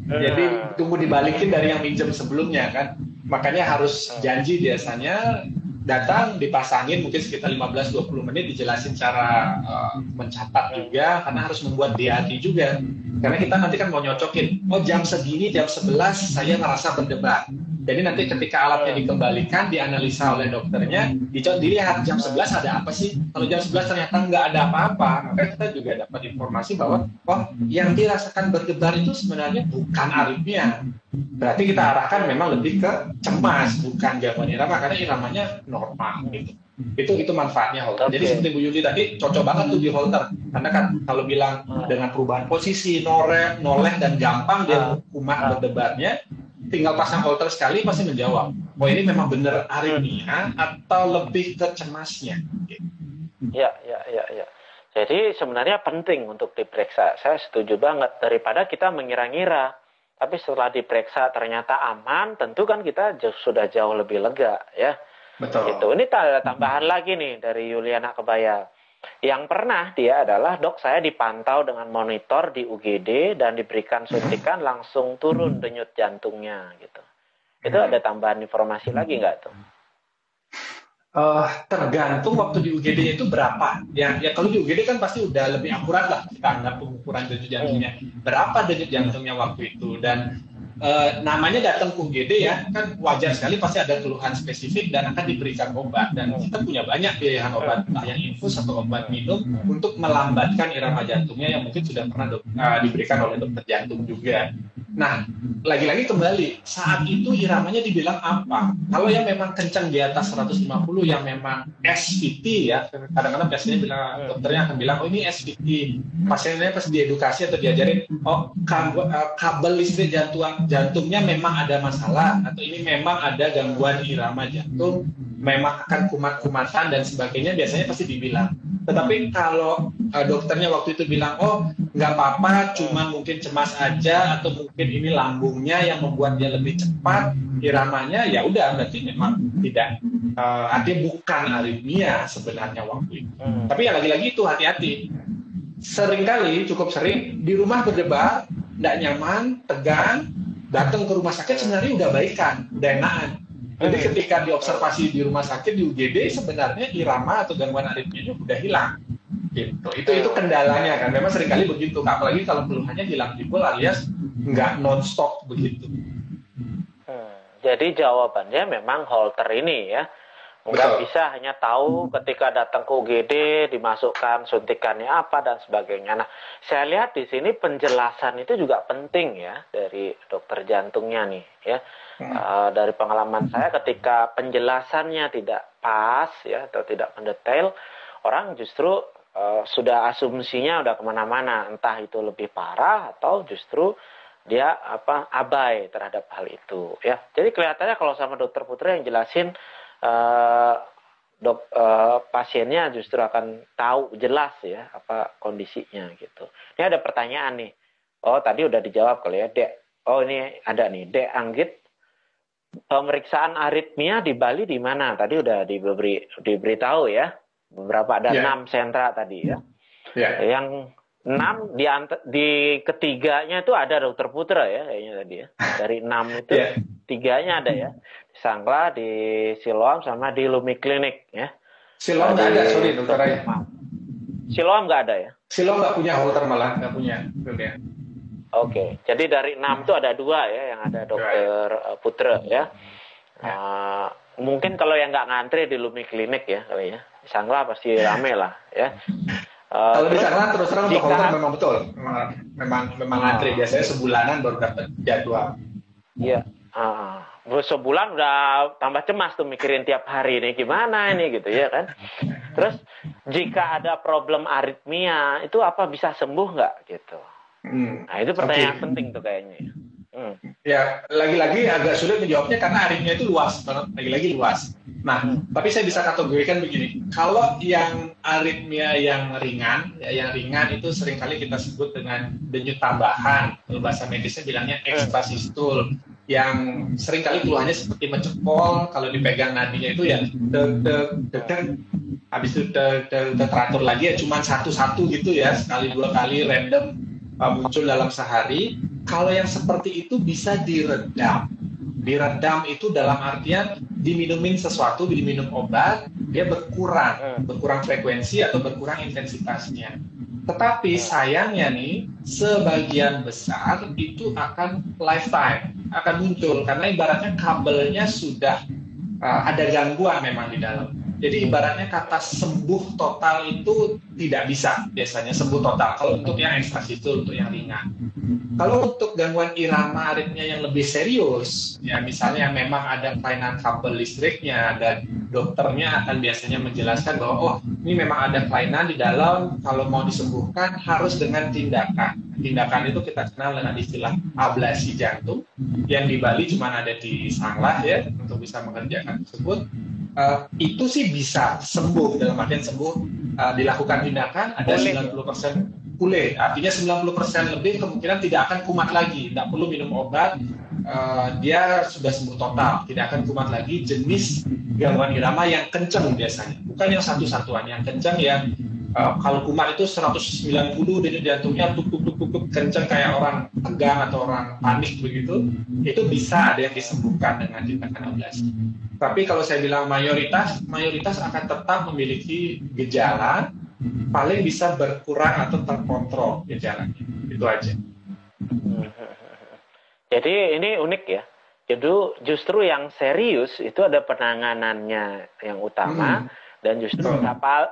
Jadi hmm. tunggu dibalikin dari yang minjem sebelumnya kan. Makanya harus janji biasanya datang dipasangin mungkin sekitar 15-20 menit dijelasin cara uh, mencatat juga karena harus membuat DAD juga karena kita nanti kan mau nyocokin oh jam segini jam 11 saya ngerasa berdebat jadi nanti ketika alatnya dikembalikan, dianalisa oleh dokternya, dilihat jam 11 ada apa sih? Kalau jam 11 ternyata nggak ada apa-apa, maka kita juga dapat informasi bahwa oh yang dirasakan berdebar itu sebenarnya bukan aritmia. Berarti kita arahkan memang lebih ke cemas, bukan gangguan irama, karena iramanya normal gitu. Itu itu manfaatnya holter. Jadi seperti Bu Yuli tadi cocok banget tuh di holter. Karena kan kalau bilang dengan perubahan posisi, noleh, noleh dan gampang dia kumat berdebarnya, tinggal pasang holter sekali pasti menjawab. Oh ini memang benar aritmia atau lebih ke cemasnya? Ya, ya, ya, ya. Jadi sebenarnya penting untuk diperiksa. Saya setuju banget daripada kita mengira-ngira. Tapi setelah diperiksa ternyata aman, tentu kan kita sudah jauh lebih lega ya. Betul. Gitu. Ini ada tambahan lagi nih dari Yuliana Kebaya. Yang pernah dia adalah dok saya dipantau dengan monitor di UGD dan diberikan suntikan langsung turun denyut jantungnya gitu. Itu ada tambahan informasi lagi nggak tuh? Uh, tergantung waktu di UGD itu berapa. Ya, ya kalau di UGD kan pasti udah lebih akurat lah kita anggap pengukuran denyut jantungnya. Berapa denyut jantungnya waktu itu dan Uh, namanya datang ke UGD ya kan wajar sekali pasti ada keluhan spesifik dan akan diberikan obat dan kita punya banyak pilihan obat entah yang infus atau obat minum untuk melambatkan irama jantungnya yang mungkin sudah pernah uh, diberikan oleh dokter jantung juga. Nah, lagi-lagi kembali, saat itu iramanya dibilang apa? Kalau yang memang kencang di atas 150 yang memang SVT ya, kadang-kadang biasanya bilang, dokternya akan bilang, oh ini SVT. Pasiennya pas diedukasi atau diajarin, oh kabel, eh, kabel listrik jantung jantungnya memang ada masalah atau ini memang ada gangguan irama jantung, memang akan kumat-kumatan dan sebagainya biasanya pasti dibilang. Tetapi kalau uh, dokternya waktu itu bilang, oh nggak apa-apa, cuma mungkin cemas aja atau mungkin ini lambungnya yang membuat dia lebih cepat iramanya, ya udah berarti memang tidak uh, artinya bukan aritmia sebenarnya waktu itu. Hmm. Tapi ya lagi-lagi itu hati-hati. Seringkali cukup sering di rumah berdebar, tidak nyaman, tegang, datang ke rumah sakit sebenarnya udah baikan, udah enakan jadi hmm. ketika diobservasi di rumah sakit di UGD sebenarnya irama atau gangguan aritmia udah hilang. Gitu. Itu itu kendalanya kan. Memang sering kali begitu. Apalagi kalau keluhannya hilang timbul alias nggak nonstop begitu. Hmm. Jadi jawabannya memang holter ini ya. Nggak bisa hanya tahu ketika datang ke UGD dimasukkan suntikannya apa dan sebagainya. Nah, saya lihat di sini penjelasan itu juga penting ya dari dokter jantungnya nih ya Uh, dari pengalaman saya ketika penjelasannya tidak pas ya atau tidak mendetail, orang justru uh, sudah asumsinya udah ke mana-mana, entah itu lebih parah atau justru dia apa abai terhadap hal itu ya. Jadi kelihatannya kalau sama dokter Putri yang jelasin uh, dok uh, pasiennya justru akan tahu jelas ya apa kondisinya gitu. Ini ada pertanyaan nih. Oh tadi udah dijawab kali ya, Dek. Oh ini ada nih, Dek Anggit pemeriksaan aritmia di Bali di mana? Tadi udah diberi diberitahu ya. Beberapa ada yeah. enam sentra tadi ya. Yeah. Yang enam di di ketiganya itu ada dokter Putra ya kayaknya tadi ya. Dari enam itu yeah. tiganya ada ya. Sangla, di Siloam sama di Lumi Klinik ya. Siloam nggak ada, sorry dokter. Siloam nggak ada ya? Siloam nggak punya holter malah, nggak punya. Oke, okay. jadi dari enam itu ada dua ya yang ada dokter uh, Putra ya. Uh, mungkin kalau yang nggak ngantri di Lumi Klinik ya kali ya. Sangla pasti rame lah ya. Uh, kalau di Sangla terus terang untuk hotel memang betul, memang memang, memang ngantri biasanya sebulanan baru dapat jadwal. Iya. Uh, sebulan udah tambah cemas tuh mikirin tiap hari nih gimana ini gitu ya kan. Terus jika ada problem aritmia itu apa bisa sembuh nggak gitu? Hmm. Nah itu pertanyaan okay. penting tuh kayaknya. Hmm. Ya lagi-lagi agak sulit menjawabnya karena aritmia itu luas banget, lagi-lagi luas. Nah, hmm. tapi saya bisa kategorikan begini. Kalau yang aritmia yang ringan, ya, yang ringan itu sering kali kita sebut dengan denyut tambahan. Kalau bahasa medisnya bilangnya hmm. Yang sering kali keluhannya seperti mencepol, kalau dipegang nadinya itu ya deg deg deg deg habis itu teratur lagi ya cuma satu-satu gitu ya sekali dua kali random muncul dalam sehari, kalau yang seperti itu bisa diredam. Diredam itu dalam artian diminumin sesuatu, diminum obat, dia berkurang, hmm. berkurang frekuensi atau berkurang intensitasnya. Tetapi hmm. sayangnya nih, sebagian besar itu akan lifetime, akan muncul karena ibaratnya kabelnya sudah uh, ada gangguan memang di dalam. Jadi ibaratnya kata sembuh total itu tidak bisa biasanya sembuh total. Kalau untuk yang ekstasi itu untuk yang ringan. Kalau untuk gangguan irama aritmia yang lebih serius, ya misalnya memang ada kelainan kabel listriknya dan dokternya akan biasanya menjelaskan bahwa oh ini memang ada kelainan di dalam kalau mau disembuhkan harus dengan tindakan. Tindakan itu kita kenal dengan istilah ablasi jantung yang di Bali cuma ada di Sanglah ya untuk bisa mengerjakan tersebut uh, itu sih bisa sembuh dalam artian sembuh. Uh, dilakukan tindakan ada 90% pulih artinya 90% lebih kemungkinan tidak akan kumat lagi. Tidak perlu minum obat uh, dia sudah sembuh total. Tidak akan kumat lagi jenis gangguan irama yang kencang biasanya. Bukan yang satu-satuan. Yang kencang yang uh, kalau kumat itu 190 denyut jantungnya tuk tuk tuk tuk, tuk kencang kayak orang tegang atau orang panik begitu itu bisa ada yang disembuhkan dengan tindakan ablasi tapi kalau saya bilang mayoritas mayoritas akan tetap memiliki gejala paling bisa berkurang atau terkontrol gejalanya. Itu aja. Jadi ini unik ya. Jadi justru yang serius itu ada penanganannya yang utama. Hmm dan justru hmm. dapat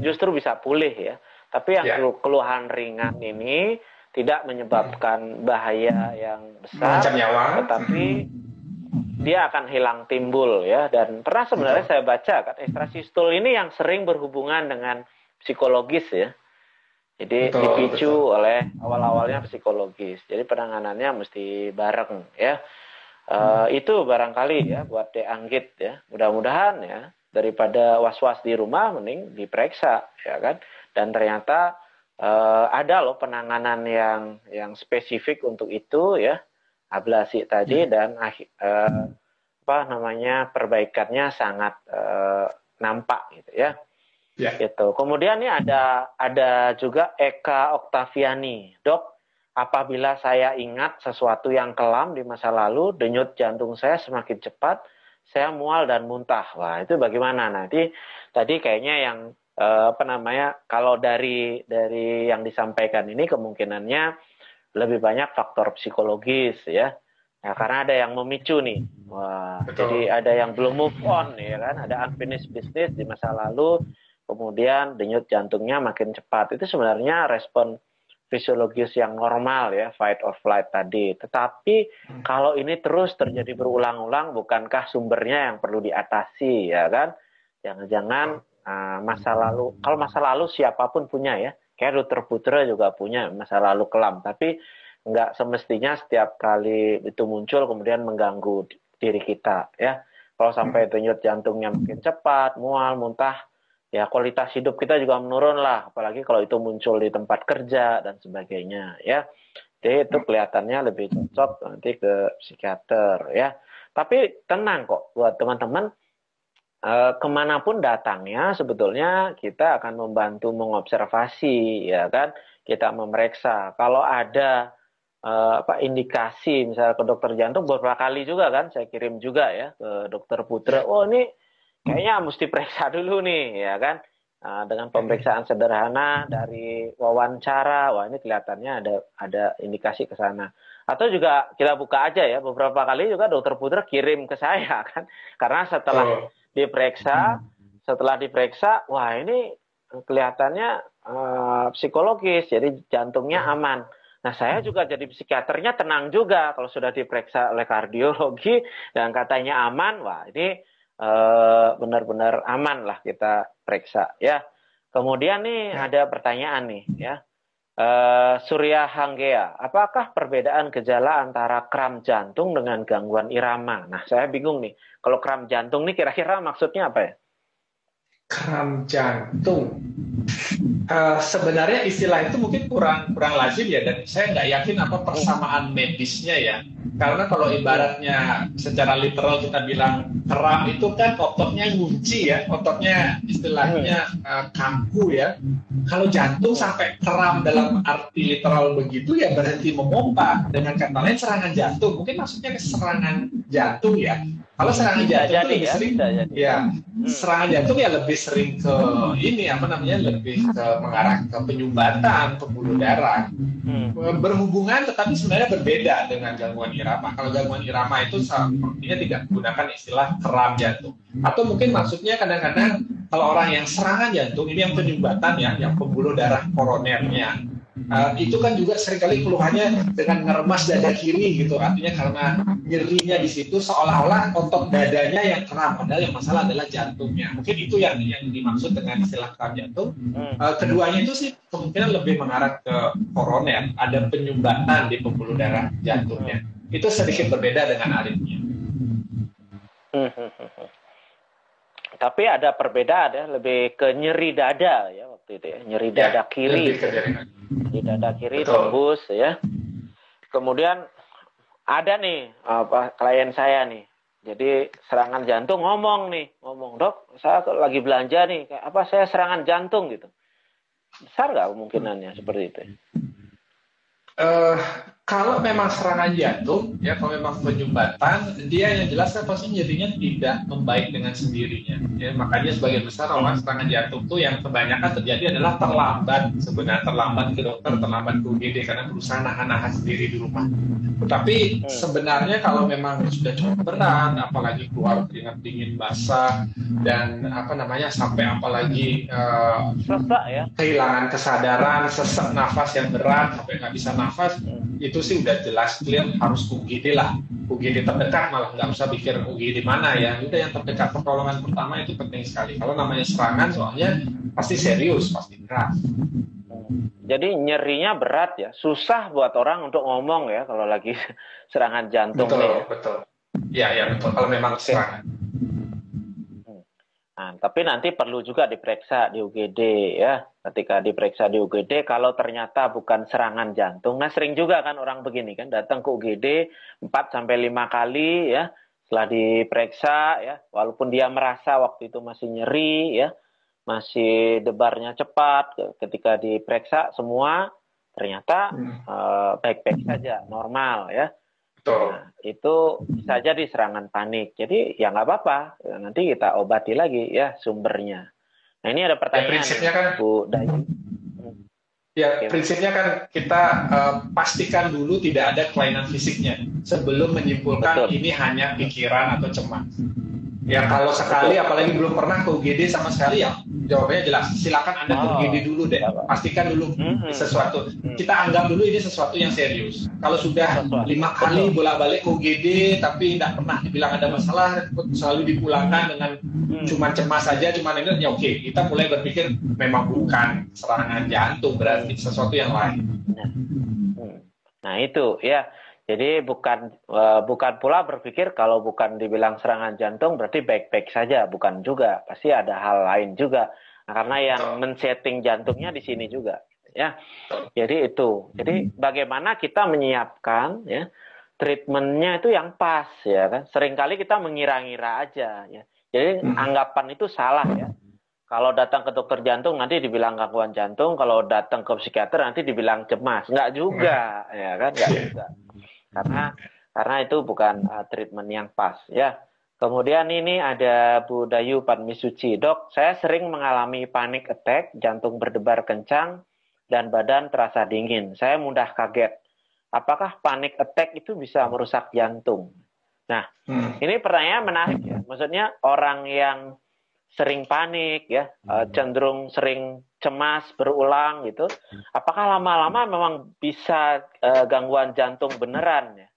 justru bisa pulih ya. Tapi yang yeah. keluhan ringan ini tidak menyebabkan bahaya yang besar, nyawa. tetapi hmm. dia akan hilang timbul ya. Dan pernah sebenarnya saya baca kan ekstrasistul ini yang sering berhubungan dengan psikologis ya. Jadi betul, dipicu betul. oleh awal-awalnya psikologis. Jadi penanganannya mesti bareng ya. Uh, itu barangkali ya buat Deanggit ya. Mudah-mudahan ya daripada was-was di rumah mending diperiksa ya kan? Dan ternyata uh, ada loh penanganan yang yang spesifik untuk itu ya. Ablasi tadi hmm. dan uh, apa namanya perbaikannya sangat uh, nampak gitu ya. Yeah. gitu. Kemudian ini ada ada juga Eka Oktaviani. Dok apabila saya ingat sesuatu yang kelam di masa lalu denyut jantung saya semakin cepat saya mual dan muntah. Wah, itu bagaimana? Nanti tadi kayaknya yang eh, apa namanya? Kalau dari dari yang disampaikan ini kemungkinannya lebih banyak faktor psikologis ya. Ya, karena ada yang memicu nih. Wah, Betul. jadi ada yang belum move on ya kan, ada unfinished business di masa lalu, kemudian denyut jantungnya makin cepat. Itu sebenarnya respon fisiologis yang normal ya fight or flight tadi. Tetapi hmm. kalau ini terus terjadi berulang-ulang, bukankah sumbernya yang perlu diatasi ya kan? Jangan-jangan uh, masa lalu, kalau masa lalu siapa pun punya ya, kayak Luther Putra juga punya masa lalu kelam, tapi nggak semestinya setiap kali itu muncul kemudian mengganggu diri kita ya. Kalau sampai hmm. denyut jantungnya makin cepat, mual, muntah, ya kualitas hidup kita juga menurun lah apalagi kalau itu muncul di tempat kerja dan sebagainya ya. Jadi itu kelihatannya lebih cocok nanti ke psikiater ya. Tapi tenang kok buat teman-teman e, ke mana pun datangnya sebetulnya kita akan membantu mengobservasi ya kan. Kita memeriksa. Kalau ada e, apa indikasi misalnya ke dokter jantung beberapa kali juga kan saya kirim juga ya ke dokter Putra. Oh ini kayaknya mesti periksa dulu nih ya kan nah, dengan pemeriksaan sederhana dari wawancara wah ini kelihatannya ada ada indikasi ke sana atau juga kita buka aja ya beberapa kali juga dokter Putra kirim ke saya kan karena setelah oh. diperiksa setelah diperiksa wah ini kelihatannya uh, psikologis jadi jantungnya aman Nah, saya juga jadi psikiaternya tenang juga kalau sudah diperiksa oleh kardiologi dan katanya aman. Wah, ini benar-benar aman lah kita periksa ya. Kemudian nih ya. ada pertanyaan nih ya. Uh, Surya Hanggea, apakah perbedaan gejala antara kram jantung dengan gangguan irama? Nah, saya bingung nih. Kalau kram jantung nih kira-kira maksudnya apa ya? Kram jantung. Uh, sebenarnya istilah itu mungkin kurang kurang lazim ya dan saya nggak yakin apa persamaan medisnya ya karena kalau ibaratnya secara literal kita bilang keram itu kan ototnya ngunci ya, ototnya istilahnya uh, kaku ya. Kalau jantung sampai keram dalam arti literal begitu ya berhenti memompa. Dengan kata lain serangan jantung, mungkin maksudnya serangan jantung ya. Kalau serangan jantung jadi, lebih ya, sering, ya hmm. serangan jantung ya lebih sering ke ini apa namanya lebih ke mengarah ke penyumbatan pembuluh darah. Hmm. Berhubungan tetapi sebenarnya berbeda dengan gangguan irama. Kalau gangguan irama itu sepertinya tidak menggunakan istilah keram jantung. Atau mungkin maksudnya kadang-kadang kalau orang yang serangan jantung ini yang penyumbatan ya, yang pembuluh darah koronernya Uh, itu kan juga sering kali keluhannya dengan ngeremas dada kiri gitu. Artinya karena nyerinya di situ seolah-olah otot dadanya yang kram padahal yang masalah adalah jantungnya. Mungkin itu yang yang dimaksud dengan istilah kram jantung. Uh, keduanya itu sih kemungkinan lebih mengarah ke koroner ada penyumbatan di pembuluh darah jantungnya. Itu sedikit berbeda dengan aritmia. Tapi ada perbedaan ya lebih ke nyeri dada ya waktu itu ya. Nyeri ya, dada kiri di dada kiri Betul. tembus ya. Kemudian ada nih apa klien saya nih. Jadi serangan jantung ngomong nih. Ngomong dok saya lagi belanja nih. Kayak apa saya serangan jantung gitu. Besar nggak kemungkinannya seperti itu? Uh, kalau memang serangan jantung, ya kalau memang penyumbatan, dia yang jelas kan pasti nyerinya tidak membaik dengan sendirinya. Ya, makanya sebagian besar orang serangan jantung itu yang kebanyakan terjadi adalah terlambat. Sebenarnya terlambat ke dokter, terlambat ke UGD karena berusaha nahan-nahan sendiri di rumah. Tetapi sebenarnya kalau memang sudah cukup berat, apalagi keluar keringat dingin basah dan apa namanya sampai apalagi uh, ya. kehilangan kesadaran, sesak nafas yang berat sampai nggak bisa nafas, itu sih udah jelas clear harus UGD lah. UGD terdekat malah nggak usah pikir UGD mana ya. Udah yang terdekat pertolongan pertama itu penting sekali. Kalau namanya serangan soalnya pasti serius pasti berat. Jadi nyerinya berat ya. Susah buat orang untuk ngomong ya kalau lagi serangan jantung betul ya. betul. Ya ya betul. Kalau memang serangan Nah, tapi nanti perlu juga diperiksa di UGD ya. Ketika diperiksa di UGD, kalau ternyata bukan serangan jantung, nah sering juga kan orang begini kan datang ke UGD 4 sampai 5 kali ya. Setelah diperiksa ya, walaupun dia merasa waktu itu masih nyeri ya, masih debarnya cepat, ketika diperiksa semua ternyata hmm. uh, baik-baik saja, normal ya. Nah, itu bisa jadi serangan panik. Jadi ya nggak apa-apa. Ya, nanti kita obati lagi ya sumbernya. Nah ini ada ya, pertanyaan. Ya, prinsipnya kan, Bu Dayu. Ya Oke. prinsipnya kan kita uh, pastikan dulu tidak ada kelainan fisiknya sebelum menyimpulkan Betul. ini hanya pikiran atau cemas. Ya kalau sekali apalagi belum pernah ke UGD sama sekali ya jawabannya jelas. Silakan Anda ke UGD oh. dulu deh. Pastikan dulu hmm. sesuatu. Hmm. Kita anggap dulu ini sesuatu yang serius. Kalau sudah lima kali bolak-balik ke UGD tapi tidak pernah dibilang ada masalah, selalu dipulangkan dengan hmm. cuma cemas saja, cuma ini ya oke. Kita mulai berpikir memang bukan serangan jantung berarti sesuatu yang lain. Nah itu ya jadi bukan uh, bukan pula berpikir kalau bukan dibilang serangan jantung berarti baik-baik saja, bukan juga. Pasti ada hal lain juga. Nah, karena yang men-setting jantungnya di sini juga, ya. Jadi itu. Jadi bagaimana kita menyiapkan ya treatmentnya itu yang pas ya kan. Seringkali kita mengira-ngira aja ya. Jadi hmm. anggapan itu salah ya. Kalau datang ke dokter jantung nanti dibilang gangguan jantung, kalau datang ke psikiater nanti dibilang cemas. Enggak juga, ya kan? Enggak juga karena karena itu bukan uh, treatment yang pas ya. Kemudian ini ada Bu Dayu Padmisuci. Dok, saya sering mengalami panic attack, jantung berdebar kencang, dan badan terasa dingin. Saya mudah kaget. Apakah panic attack itu bisa merusak jantung? Nah, hmm. ini pertanyaan menarik ya. Maksudnya orang yang sering panik ya, uh, cenderung sering cemas berulang gitu. Apakah lama-lama memang bisa uh, gangguan jantung beneran ya?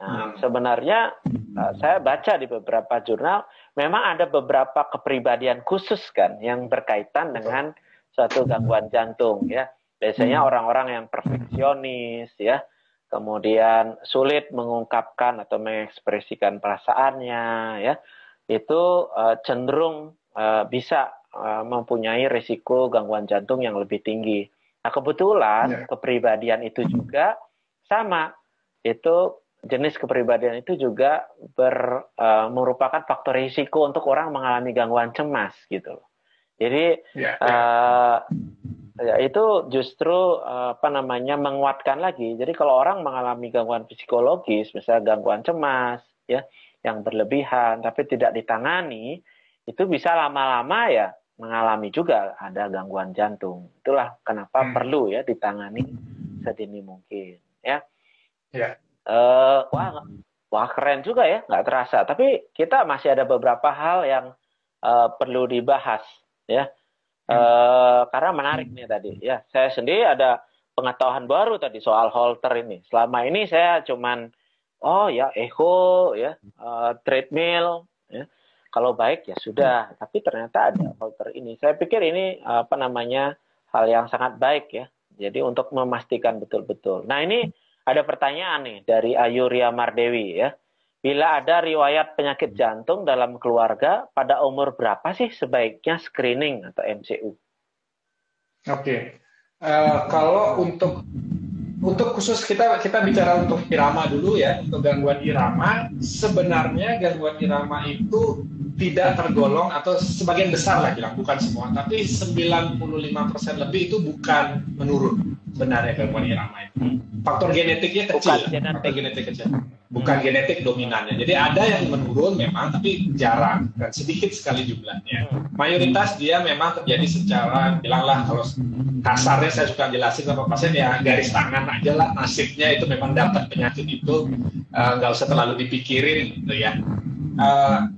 Nah, hmm. sebenarnya uh, saya baca di beberapa jurnal memang ada beberapa kepribadian khusus kan yang berkaitan dengan suatu gangguan jantung ya. Biasanya hmm. orang-orang yang perfeksionis ya, kemudian sulit mengungkapkan atau mengekspresikan perasaannya ya, itu uh, cenderung uh, bisa uh, mempunyai risiko gangguan jantung yang lebih tinggi. Nah, kebetulan yeah. kepribadian itu juga sama. Itu jenis kepribadian itu juga ber, uh, merupakan faktor risiko untuk orang mengalami gangguan cemas gitu. Jadi yeah, yeah. Uh, ya itu justru uh, apa namanya menguatkan lagi. Jadi kalau orang mengalami gangguan psikologis, misalnya gangguan cemas, ya, yang berlebihan tapi tidak ditangani, itu bisa lama-lama ya mengalami juga ada gangguan jantung. Itulah kenapa hmm. perlu ya ditangani sedini mungkin ya. Ya. Uh, wah, wah keren juga ya, nggak terasa. Tapi kita masih ada beberapa hal yang uh, perlu dibahas ya. Uh, karena menarik nih tadi ya. Saya sendiri ada pengetahuan baru tadi soal holter ini. Selama ini saya cuman oh ya echo ya, uh, treadmill ya kalau baik ya sudah, tapi ternyata ada filter ini. Saya pikir ini apa namanya hal yang sangat baik ya. Jadi untuk memastikan betul-betul. Nah ini ada pertanyaan nih dari Ayuria Mardewi ya. Bila ada riwayat penyakit jantung dalam keluarga, pada umur berapa sih sebaiknya screening atau MCU? Oke, okay. uh, eh, kalau untuk untuk khusus kita kita bicara untuk irama dulu ya untuk gangguan irama. Sebenarnya gangguan irama itu tidak tergolong atau sebagian besar lah bilang bukan semua. Tapi 95% lebih itu bukan menurun benarnya gangguan irama itu. Faktor genetiknya kecil. Bukan genetik. faktor genetik kecil bukan hmm. genetik dominannya. Jadi ada yang menurun memang tapi jarang. Dan sedikit sekali jumlahnya. Mayoritas dia memang terjadi secara bilanglah kalau kasarnya saya suka jelasin sama pasien ya garis tangan aja lah nasibnya itu memang dapat penyakit itu eh, nggak uh, usah terlalu dipikirin gitu ya. Uh,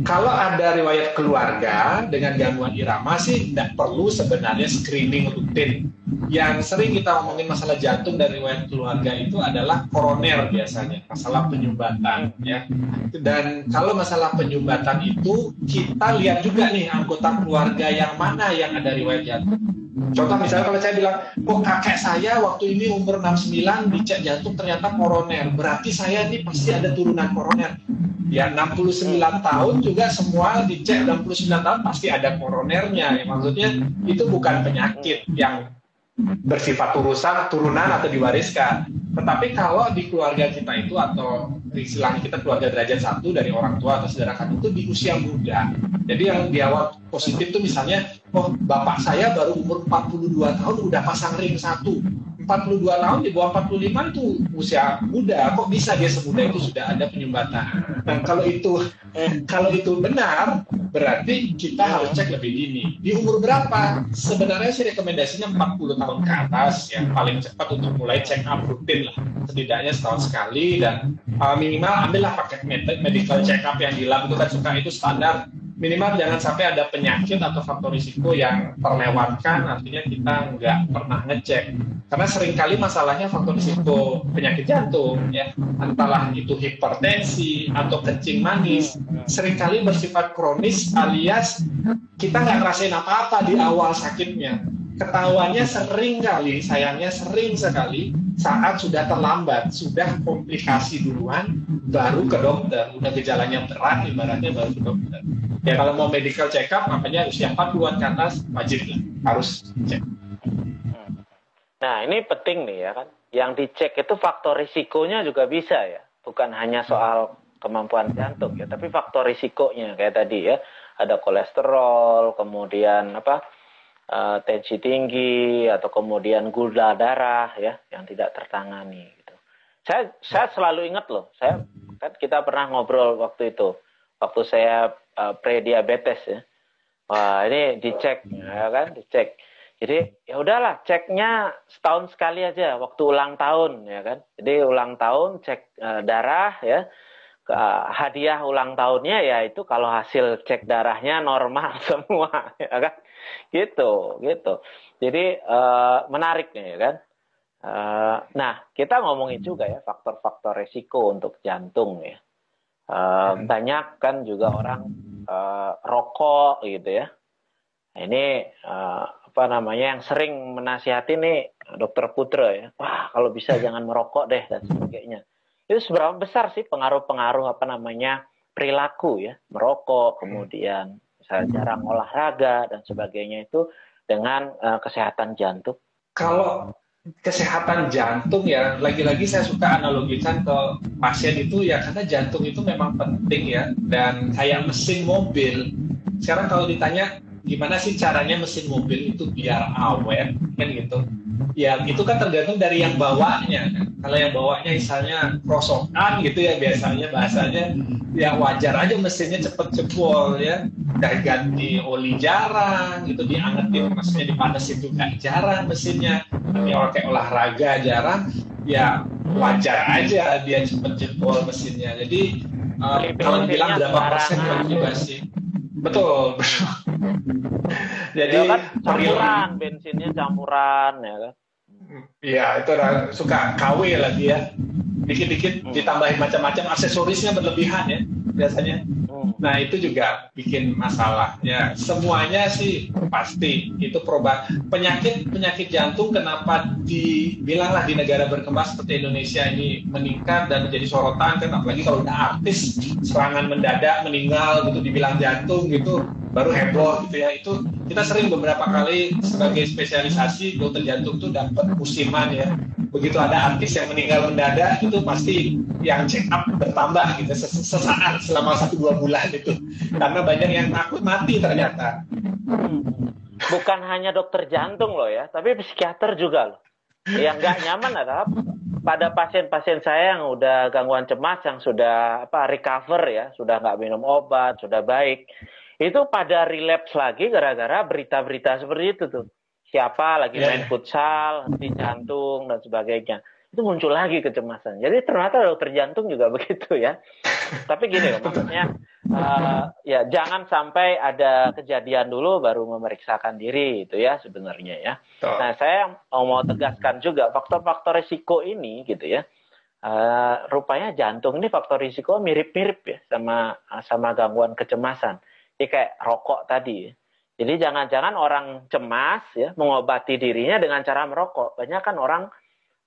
kalau ada riwayat keluarga dengan gangguan irama sih tidak perlu sebenarnya screening rutin. Yang sering kita ngomongin masalah jantung dari riwayat keluarga itu adalah koroner biasanya, masalah penyumbatan ya. Dan kalau masalah penyumbatan itu kita lihat juga nih anggota keluarga yang mana yang ada riwayat jantung. Contoh misalnya kalau saya bilang, kok kakek saya waktu ini umur 69 dicek jantung ternyata koroner, berarti saya ini pasti ada turunan koroner. Ya 69 tahun juga semua dicek 69 tahun pasti ada koronernya. Ya, maksudnya itu bukan penyakit yang bersifat turusan, turunan atau diwariskan. Tetapi kalau di keluarga kita itu atau istilahnya kita keluarga derajat satu dari orang tua atau saudara kandung itu di usia muda. Jadi yang di awal positif itu misalnya, oh bapak saya baru umur 42 tahun udah pasang ring satu. 42 tahun di bawah 45 itu usia muda. Kok bisa dia semuda itu sudah ada penyumbatan? Nah kalau itu eh, kalau itu benar berarti kita harus cek lebih dini. Di umur berapa? Sebenarnya sih rekomendasinya 40 tahun ke atas yang paling cepat untuk mulai check up rutin lah. Setidaknya setahun sekali dan uh, minimal ambillah paket medical check up yang di itu kan suka itu standar minimal jangan sampai ada penyakit atau faktor risiko yang terlewatkan artinya kita nggak pernah ngecek. Karena sering kali masalahnya faktor risiko penyakit jantung ya. Entahlah itu hipertensi atau kencing manis sering kali bersifat kronis alias kita nggak ngerasain apa-apa di awal sakitnya ketahuannya sering kali sayangnya sering sekali saat sudah terlambat, sudah komplikasi duluan, baru ke dokter. Udah gejalanya berat, ibaratnya baru ke dokter. Ya kalau mau medical check up, makanya usia 40-an ke atas, wajib lah, harus cek. Nah ini penting nih ya kan. Yang dicek itu faktor risikonya juga bisa ya. Bukan hanya soal kemampuan jantung ya, tapi faktor risikonya kayak tadi ya. Ada kolesterol, kemudian apa uh, tensi tinggi atau kemudian gula darah ya yang tidak tertangani gitu. Saya saya selalu ingat loh, saya kan kita pernah ngobrol waktu itu waktu saya uh, pre-diabetes ya. Wah, ini dicek ya kan, dicek. Jadi ya udahlah, ceknya setahun sekali aja waktu ulang tahun ya kan. Jadi ulang tahun cek uh, darah ya. Uh, hadiah ulang tahunnya ya itu kalau hasil cek darahnya normal semua ya kan gitu gitu. Jadi uh, menarik nih ya kan? Uh, nah kita ngomongin juga ya faktor-faktor resiko untuk jantung ya. Uh, banyak kan juga orang uh, rokok gitu ya. Ini uh, apa namanya yang sering menasihati nih dokter Putra ya. Wah kalau bisa jangan merokok deh dan sebagainya. Itu seberapa besar sih pengaruh-pengaruh apa namanya perilaku ya? Merokok kemudian misalnya jarang olahraga dan sebagainya itu dengan uh, kesehatan jantung? Kalau kesehatan jantung ya lagi-lagi saya suka analogikan ke pasien itu ya karena jantung itu memang penting ya. Dan kayak mesin mobil. Sekarang kalau ditanya gimana sih caranya mesin mobil itu biar awet kan gitu? Ya itu kan tergantung dari yang bawanya kan. kalau yang bawanya misalnya krosokan gitu ya biasanya bahasanya ya wajar aja mesinnya cepet jebol ya. Udah ganti oli jarang gitu diangetin maksudnya dipanasin juga jarang mesinnya. Tapi orang kayak olahraga jarang ya wajar aja dia cepet jebol mesinnya. Jadi uh, kalau bilang berapa persen kontribusi betul. Jadi ya kan campuran bensinnya campuran ya kan Iya, itu suka KW lagi ya. Dikit-dikit hmm. ditambahin macam-macam aksesorisnya berlebihan ya biasanya. Hmm. Nah itu juga bikin masalah ya. Semuanya sih pasti itu proba penyakit penyakit jantung kenapa dibilanglah di negara berkembang seperti Indonesia ini meningkat dan menjadi sorotan kan apalagi kalau udah artis serangan mendadak meninggal gitu dibilang jantung gitu baru heboh gitu ya itu kita sering beberapa kali sebagai spesialisasi dokter jantung tuh dapat musiman ya? Begitu ada artis yang meninggal mendadak itu pasti yang check up bertambah gitu sesaat selama satu dua bulan itu. Karena banyak yang takut mati ternyata. Bukan hanya dokter jantung loh ya tapi psikiater juga loh. Yang nggak nyaman adalah pada pasien-pasien saya yang udah gangguan cemas yang sudah apa recover ya sudah nggak minum obat sudah baik. Itu pada relapse lagi gara-gara berita-berita seperti itu tuh. Siapa lagi yeah. main futsal, henti jantung dan sebagainya. Itu muncul lagi kecemasan. Jadi ternyata dokter jantung juga begitu ya. Tapi gini loh, maksudnya uh, ya jangan sampai ada kejadian dulu baru memeriksakan diri itu ya sebenarnya ya. Nah saya mau tegaskan juga faktor-faktor risiko ini gitu ya. Uh, rupanya jantung ini faktor risiko mirip-mirip ya sama sama gangguan kecemasan. Jadi kayak rokok tadi. Jadi jangan-jangan orang cemas ya mengobati dirinya dengan cara merokok. Banyak kan orang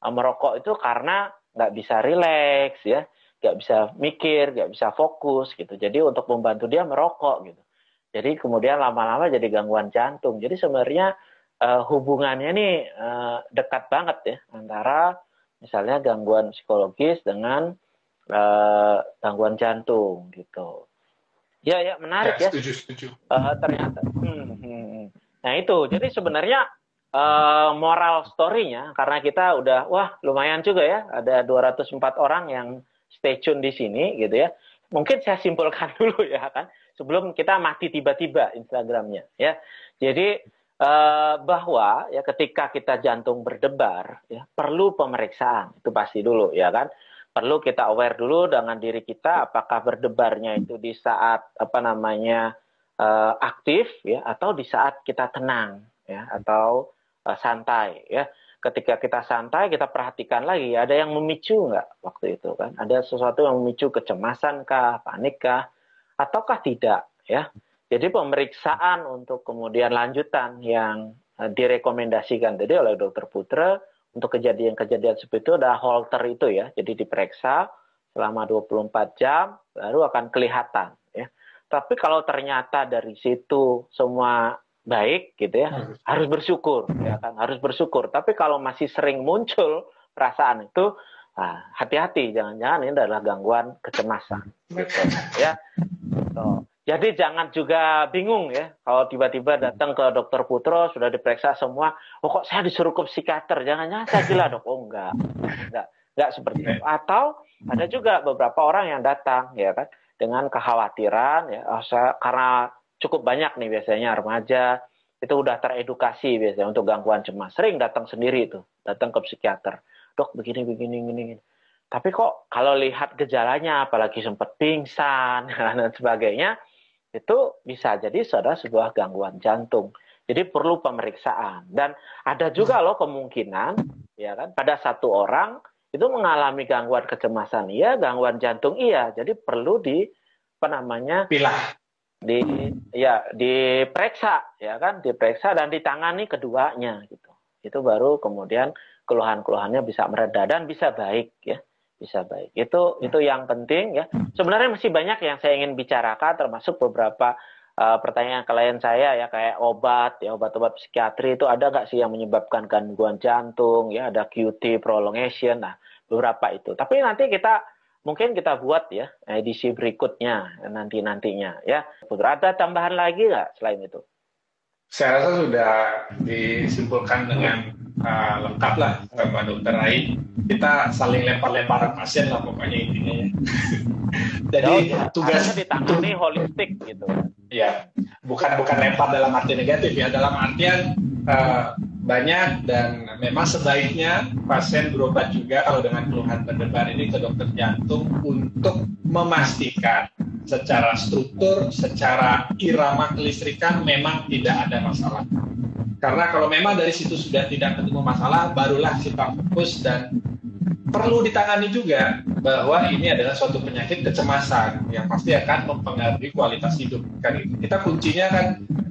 uh, merokok itu karena nggak bisa rileks ya. nggak bisa mikir, nggak bisa fokus gitu. Jadi untuk membantu dia merokok gitu. Jadi kemudian lama-lama jadi gangguan jantung. Jadi sebenarnya uh, hubungannya nih uh, dekat banget ya antara misalnya gangguan psikologis dengan uh, gangguan jantung gitu. Ya ya menarik ya. ya. Setuju setuju. Uh, ternyata. Hmm, hmm, hmm. Nah itu jadi sebenarnya uh, moral story-nya karena kita udah wah lumayan juga ya ada 204 orang yang stay tune di sini gitu ya. Mungkin saya simpulkan dulu ya kan sebelum kita mati tiba-tiba Instagramnya ya. Jadi uh, bahwa ya ketika kita jantung berdebar ya perlu pemeriksaan itu pasti dulu ya kan perlu kita aware dulu dengan diri kita apakah berdebarnya itu di saat apa namanya uh, aktif ya atau di saat kita tenang ya atau uh, santai ya. Ketika kita santai kita perhatikan lagi ada yang memicu nggak waktu itu kan? Ada sesuatu yang memicu kecemasan kah panik kah ataukah tidak ya? Jadi pemeriksaan untuk kemudian lanjutan yang uh, direkomendasikan tadi oleh dokter Putra untuk kejadian-kejadian seperti itu ada holter itu ya. Jadi diperiksa selama 24 jam baru akan kelihatan ya. Tapi kalau ternyata dari situ semua baik gitu ya, harus, harus bersyukur ya kan, harus bersyukur. Tapi kalau masih sering muncul perasaan itu nah, hati-hati jangan-jangan ini adalah gangguan kecemasan gitu, ya. Jadi jangan juga bingung ya kalau tiba-tiba datang ke dokter Putro sudah diperiksa semua, oh kok saya disuruh ke psikiater, jangan-jangan saya gila dok, oh enggak, enggak, enggak seperti itu. Atau ada juga beberapa orang yang datang ya kan dengan kekhawatiran ya, oh, saya, karena cukup banyak nih biasanya remaja itu udah teredukasi biasanya untuk gangguan cemas, sering datang sendiri itu, datang ke psikiater, dok begini begini begini. Tapi kok kalau lihat gejalanya, apalagi sempat pingsan dan sebagainya, itu bisa jadi saudara sebuah gangguan jantung. Jadi perlu pemeriksaan dan ada juga loh kemungkinan ya kan pada satu orang itu mengalami gangguan kecemasan iya, gangguan jantung iya. Jadi perlu di apa namanya? pilah di ya diperiksa ya kan, diperiksa dan ditangani keduanya gitu. Itu baru kemudian keluhan-keluhannya bisa mereda dan bisa baik ya bisa baik. Itu itu yang penting ya. Sebenarnya masih banyak yang saya ingin bicarakan termasuk beberapa uh, pertanyaan klien saya ya kayak obat ya obat-obat psikiatri itu ada nggak sih yang menyebabkan gangguan jantung ya ada QT prolongation nah beberapa itu. Tapi nanti kita mungkin kita buat ya edisi berikutnya nanti nantinya ya. Putra ada tambahan lagi nggak selain itu? Saya rasa sudah disimpulkan dengan uh, lengkap lah sama dokter Rai. Kita saling lempar-lemparan pasien lah pokoknya intinya. Jadi oh, tugas ditangani holistik gitu. Ya, bukan bukan lempar dalam arti negatif ya, dalam artian uh, banyak dan memang sebaiknya pasien berobat juga kalau dengan keluhan berdebar ini ke dokter jantung untuk memastikan secara struktur, secara irama kelistrikan memang tidak ada masalah. Karena kalau memang dari situ sudah tidak ketemu masalah, barulah kita fokus dan perlu ditangani juga bahwa ini adalah suatu penyakit kecemasan yang pasti akan mempengaruhi kualitas hidup. Kan kita kuncinya kan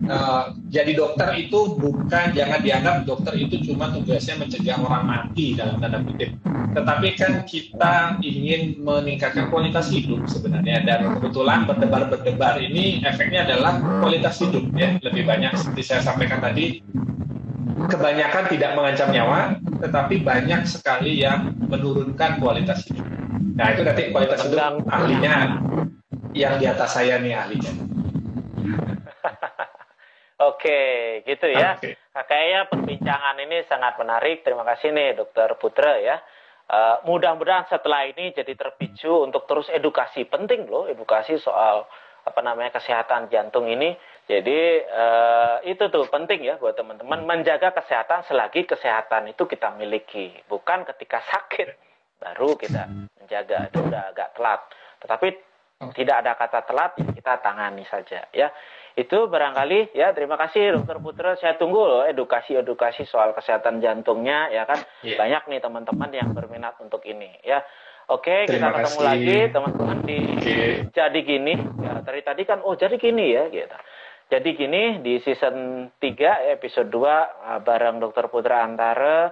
uh, jadi dokter itu bukan jangan dianggap dokter itu cuma tugasnya mencegah orang mati dalam tanda kutip, tetapi kan kita ingin meningkatkan kualitas hidup sebenarnya dan kebetulan berdebar-berdebar ini efeknya adalah kualitas hidup ya lebih banyak seperti saya sampaikan tadi kebanyakan tidak mengancam nyawa, tetapi banyak sekali yang menurunkan kualitas hidup. Nah itu nanti kualitas hidup ahlinya yang di atas saya nih ahlinya. Oke, gitu ya. Okay. Nah, kayaknya perbincangan ini sangat menarik. Terima kasih nih Dokter Putra ya. Uh, mudah-mudahan setelah ini jadi terpicu untuk terus edukasi penting loh, edukasi soal apa namanya kesehatan jantung ini jadi uh, itu tuh penting ya buat teman-teman menjaga kesehatan selagi kesehatan itu kita miliki, bukan ketika sakit baru kita menjaga itu udah agak telat. Tetapi tidak ada kata telat ya kita tangani saja ya. Itu barangkali ya terima kasih Dokter Putra. Saya tunggu loh edukasi-edukasi soal kesehatan jantungnya ya kan. Yeah. Banyak nih teman-teman yang berminat untuk ini ya. Oke, Terima kita ketemu kasih. lagi teman-teman di okay. jadi gini. Ya, tadi tadi kan oh jadi gini ya gitu. Jadi gini di season 3 episode 2 uh, bareng Dr. Putra Antara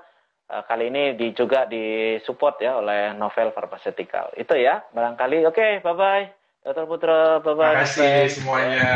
kali ini di, juga disupport ya oleh Novel Pharmaceutical. Itu ya, barangkali. Oke, okay, bye-bye. Dr. Putra, bye-bye. Terima kasih semuanya.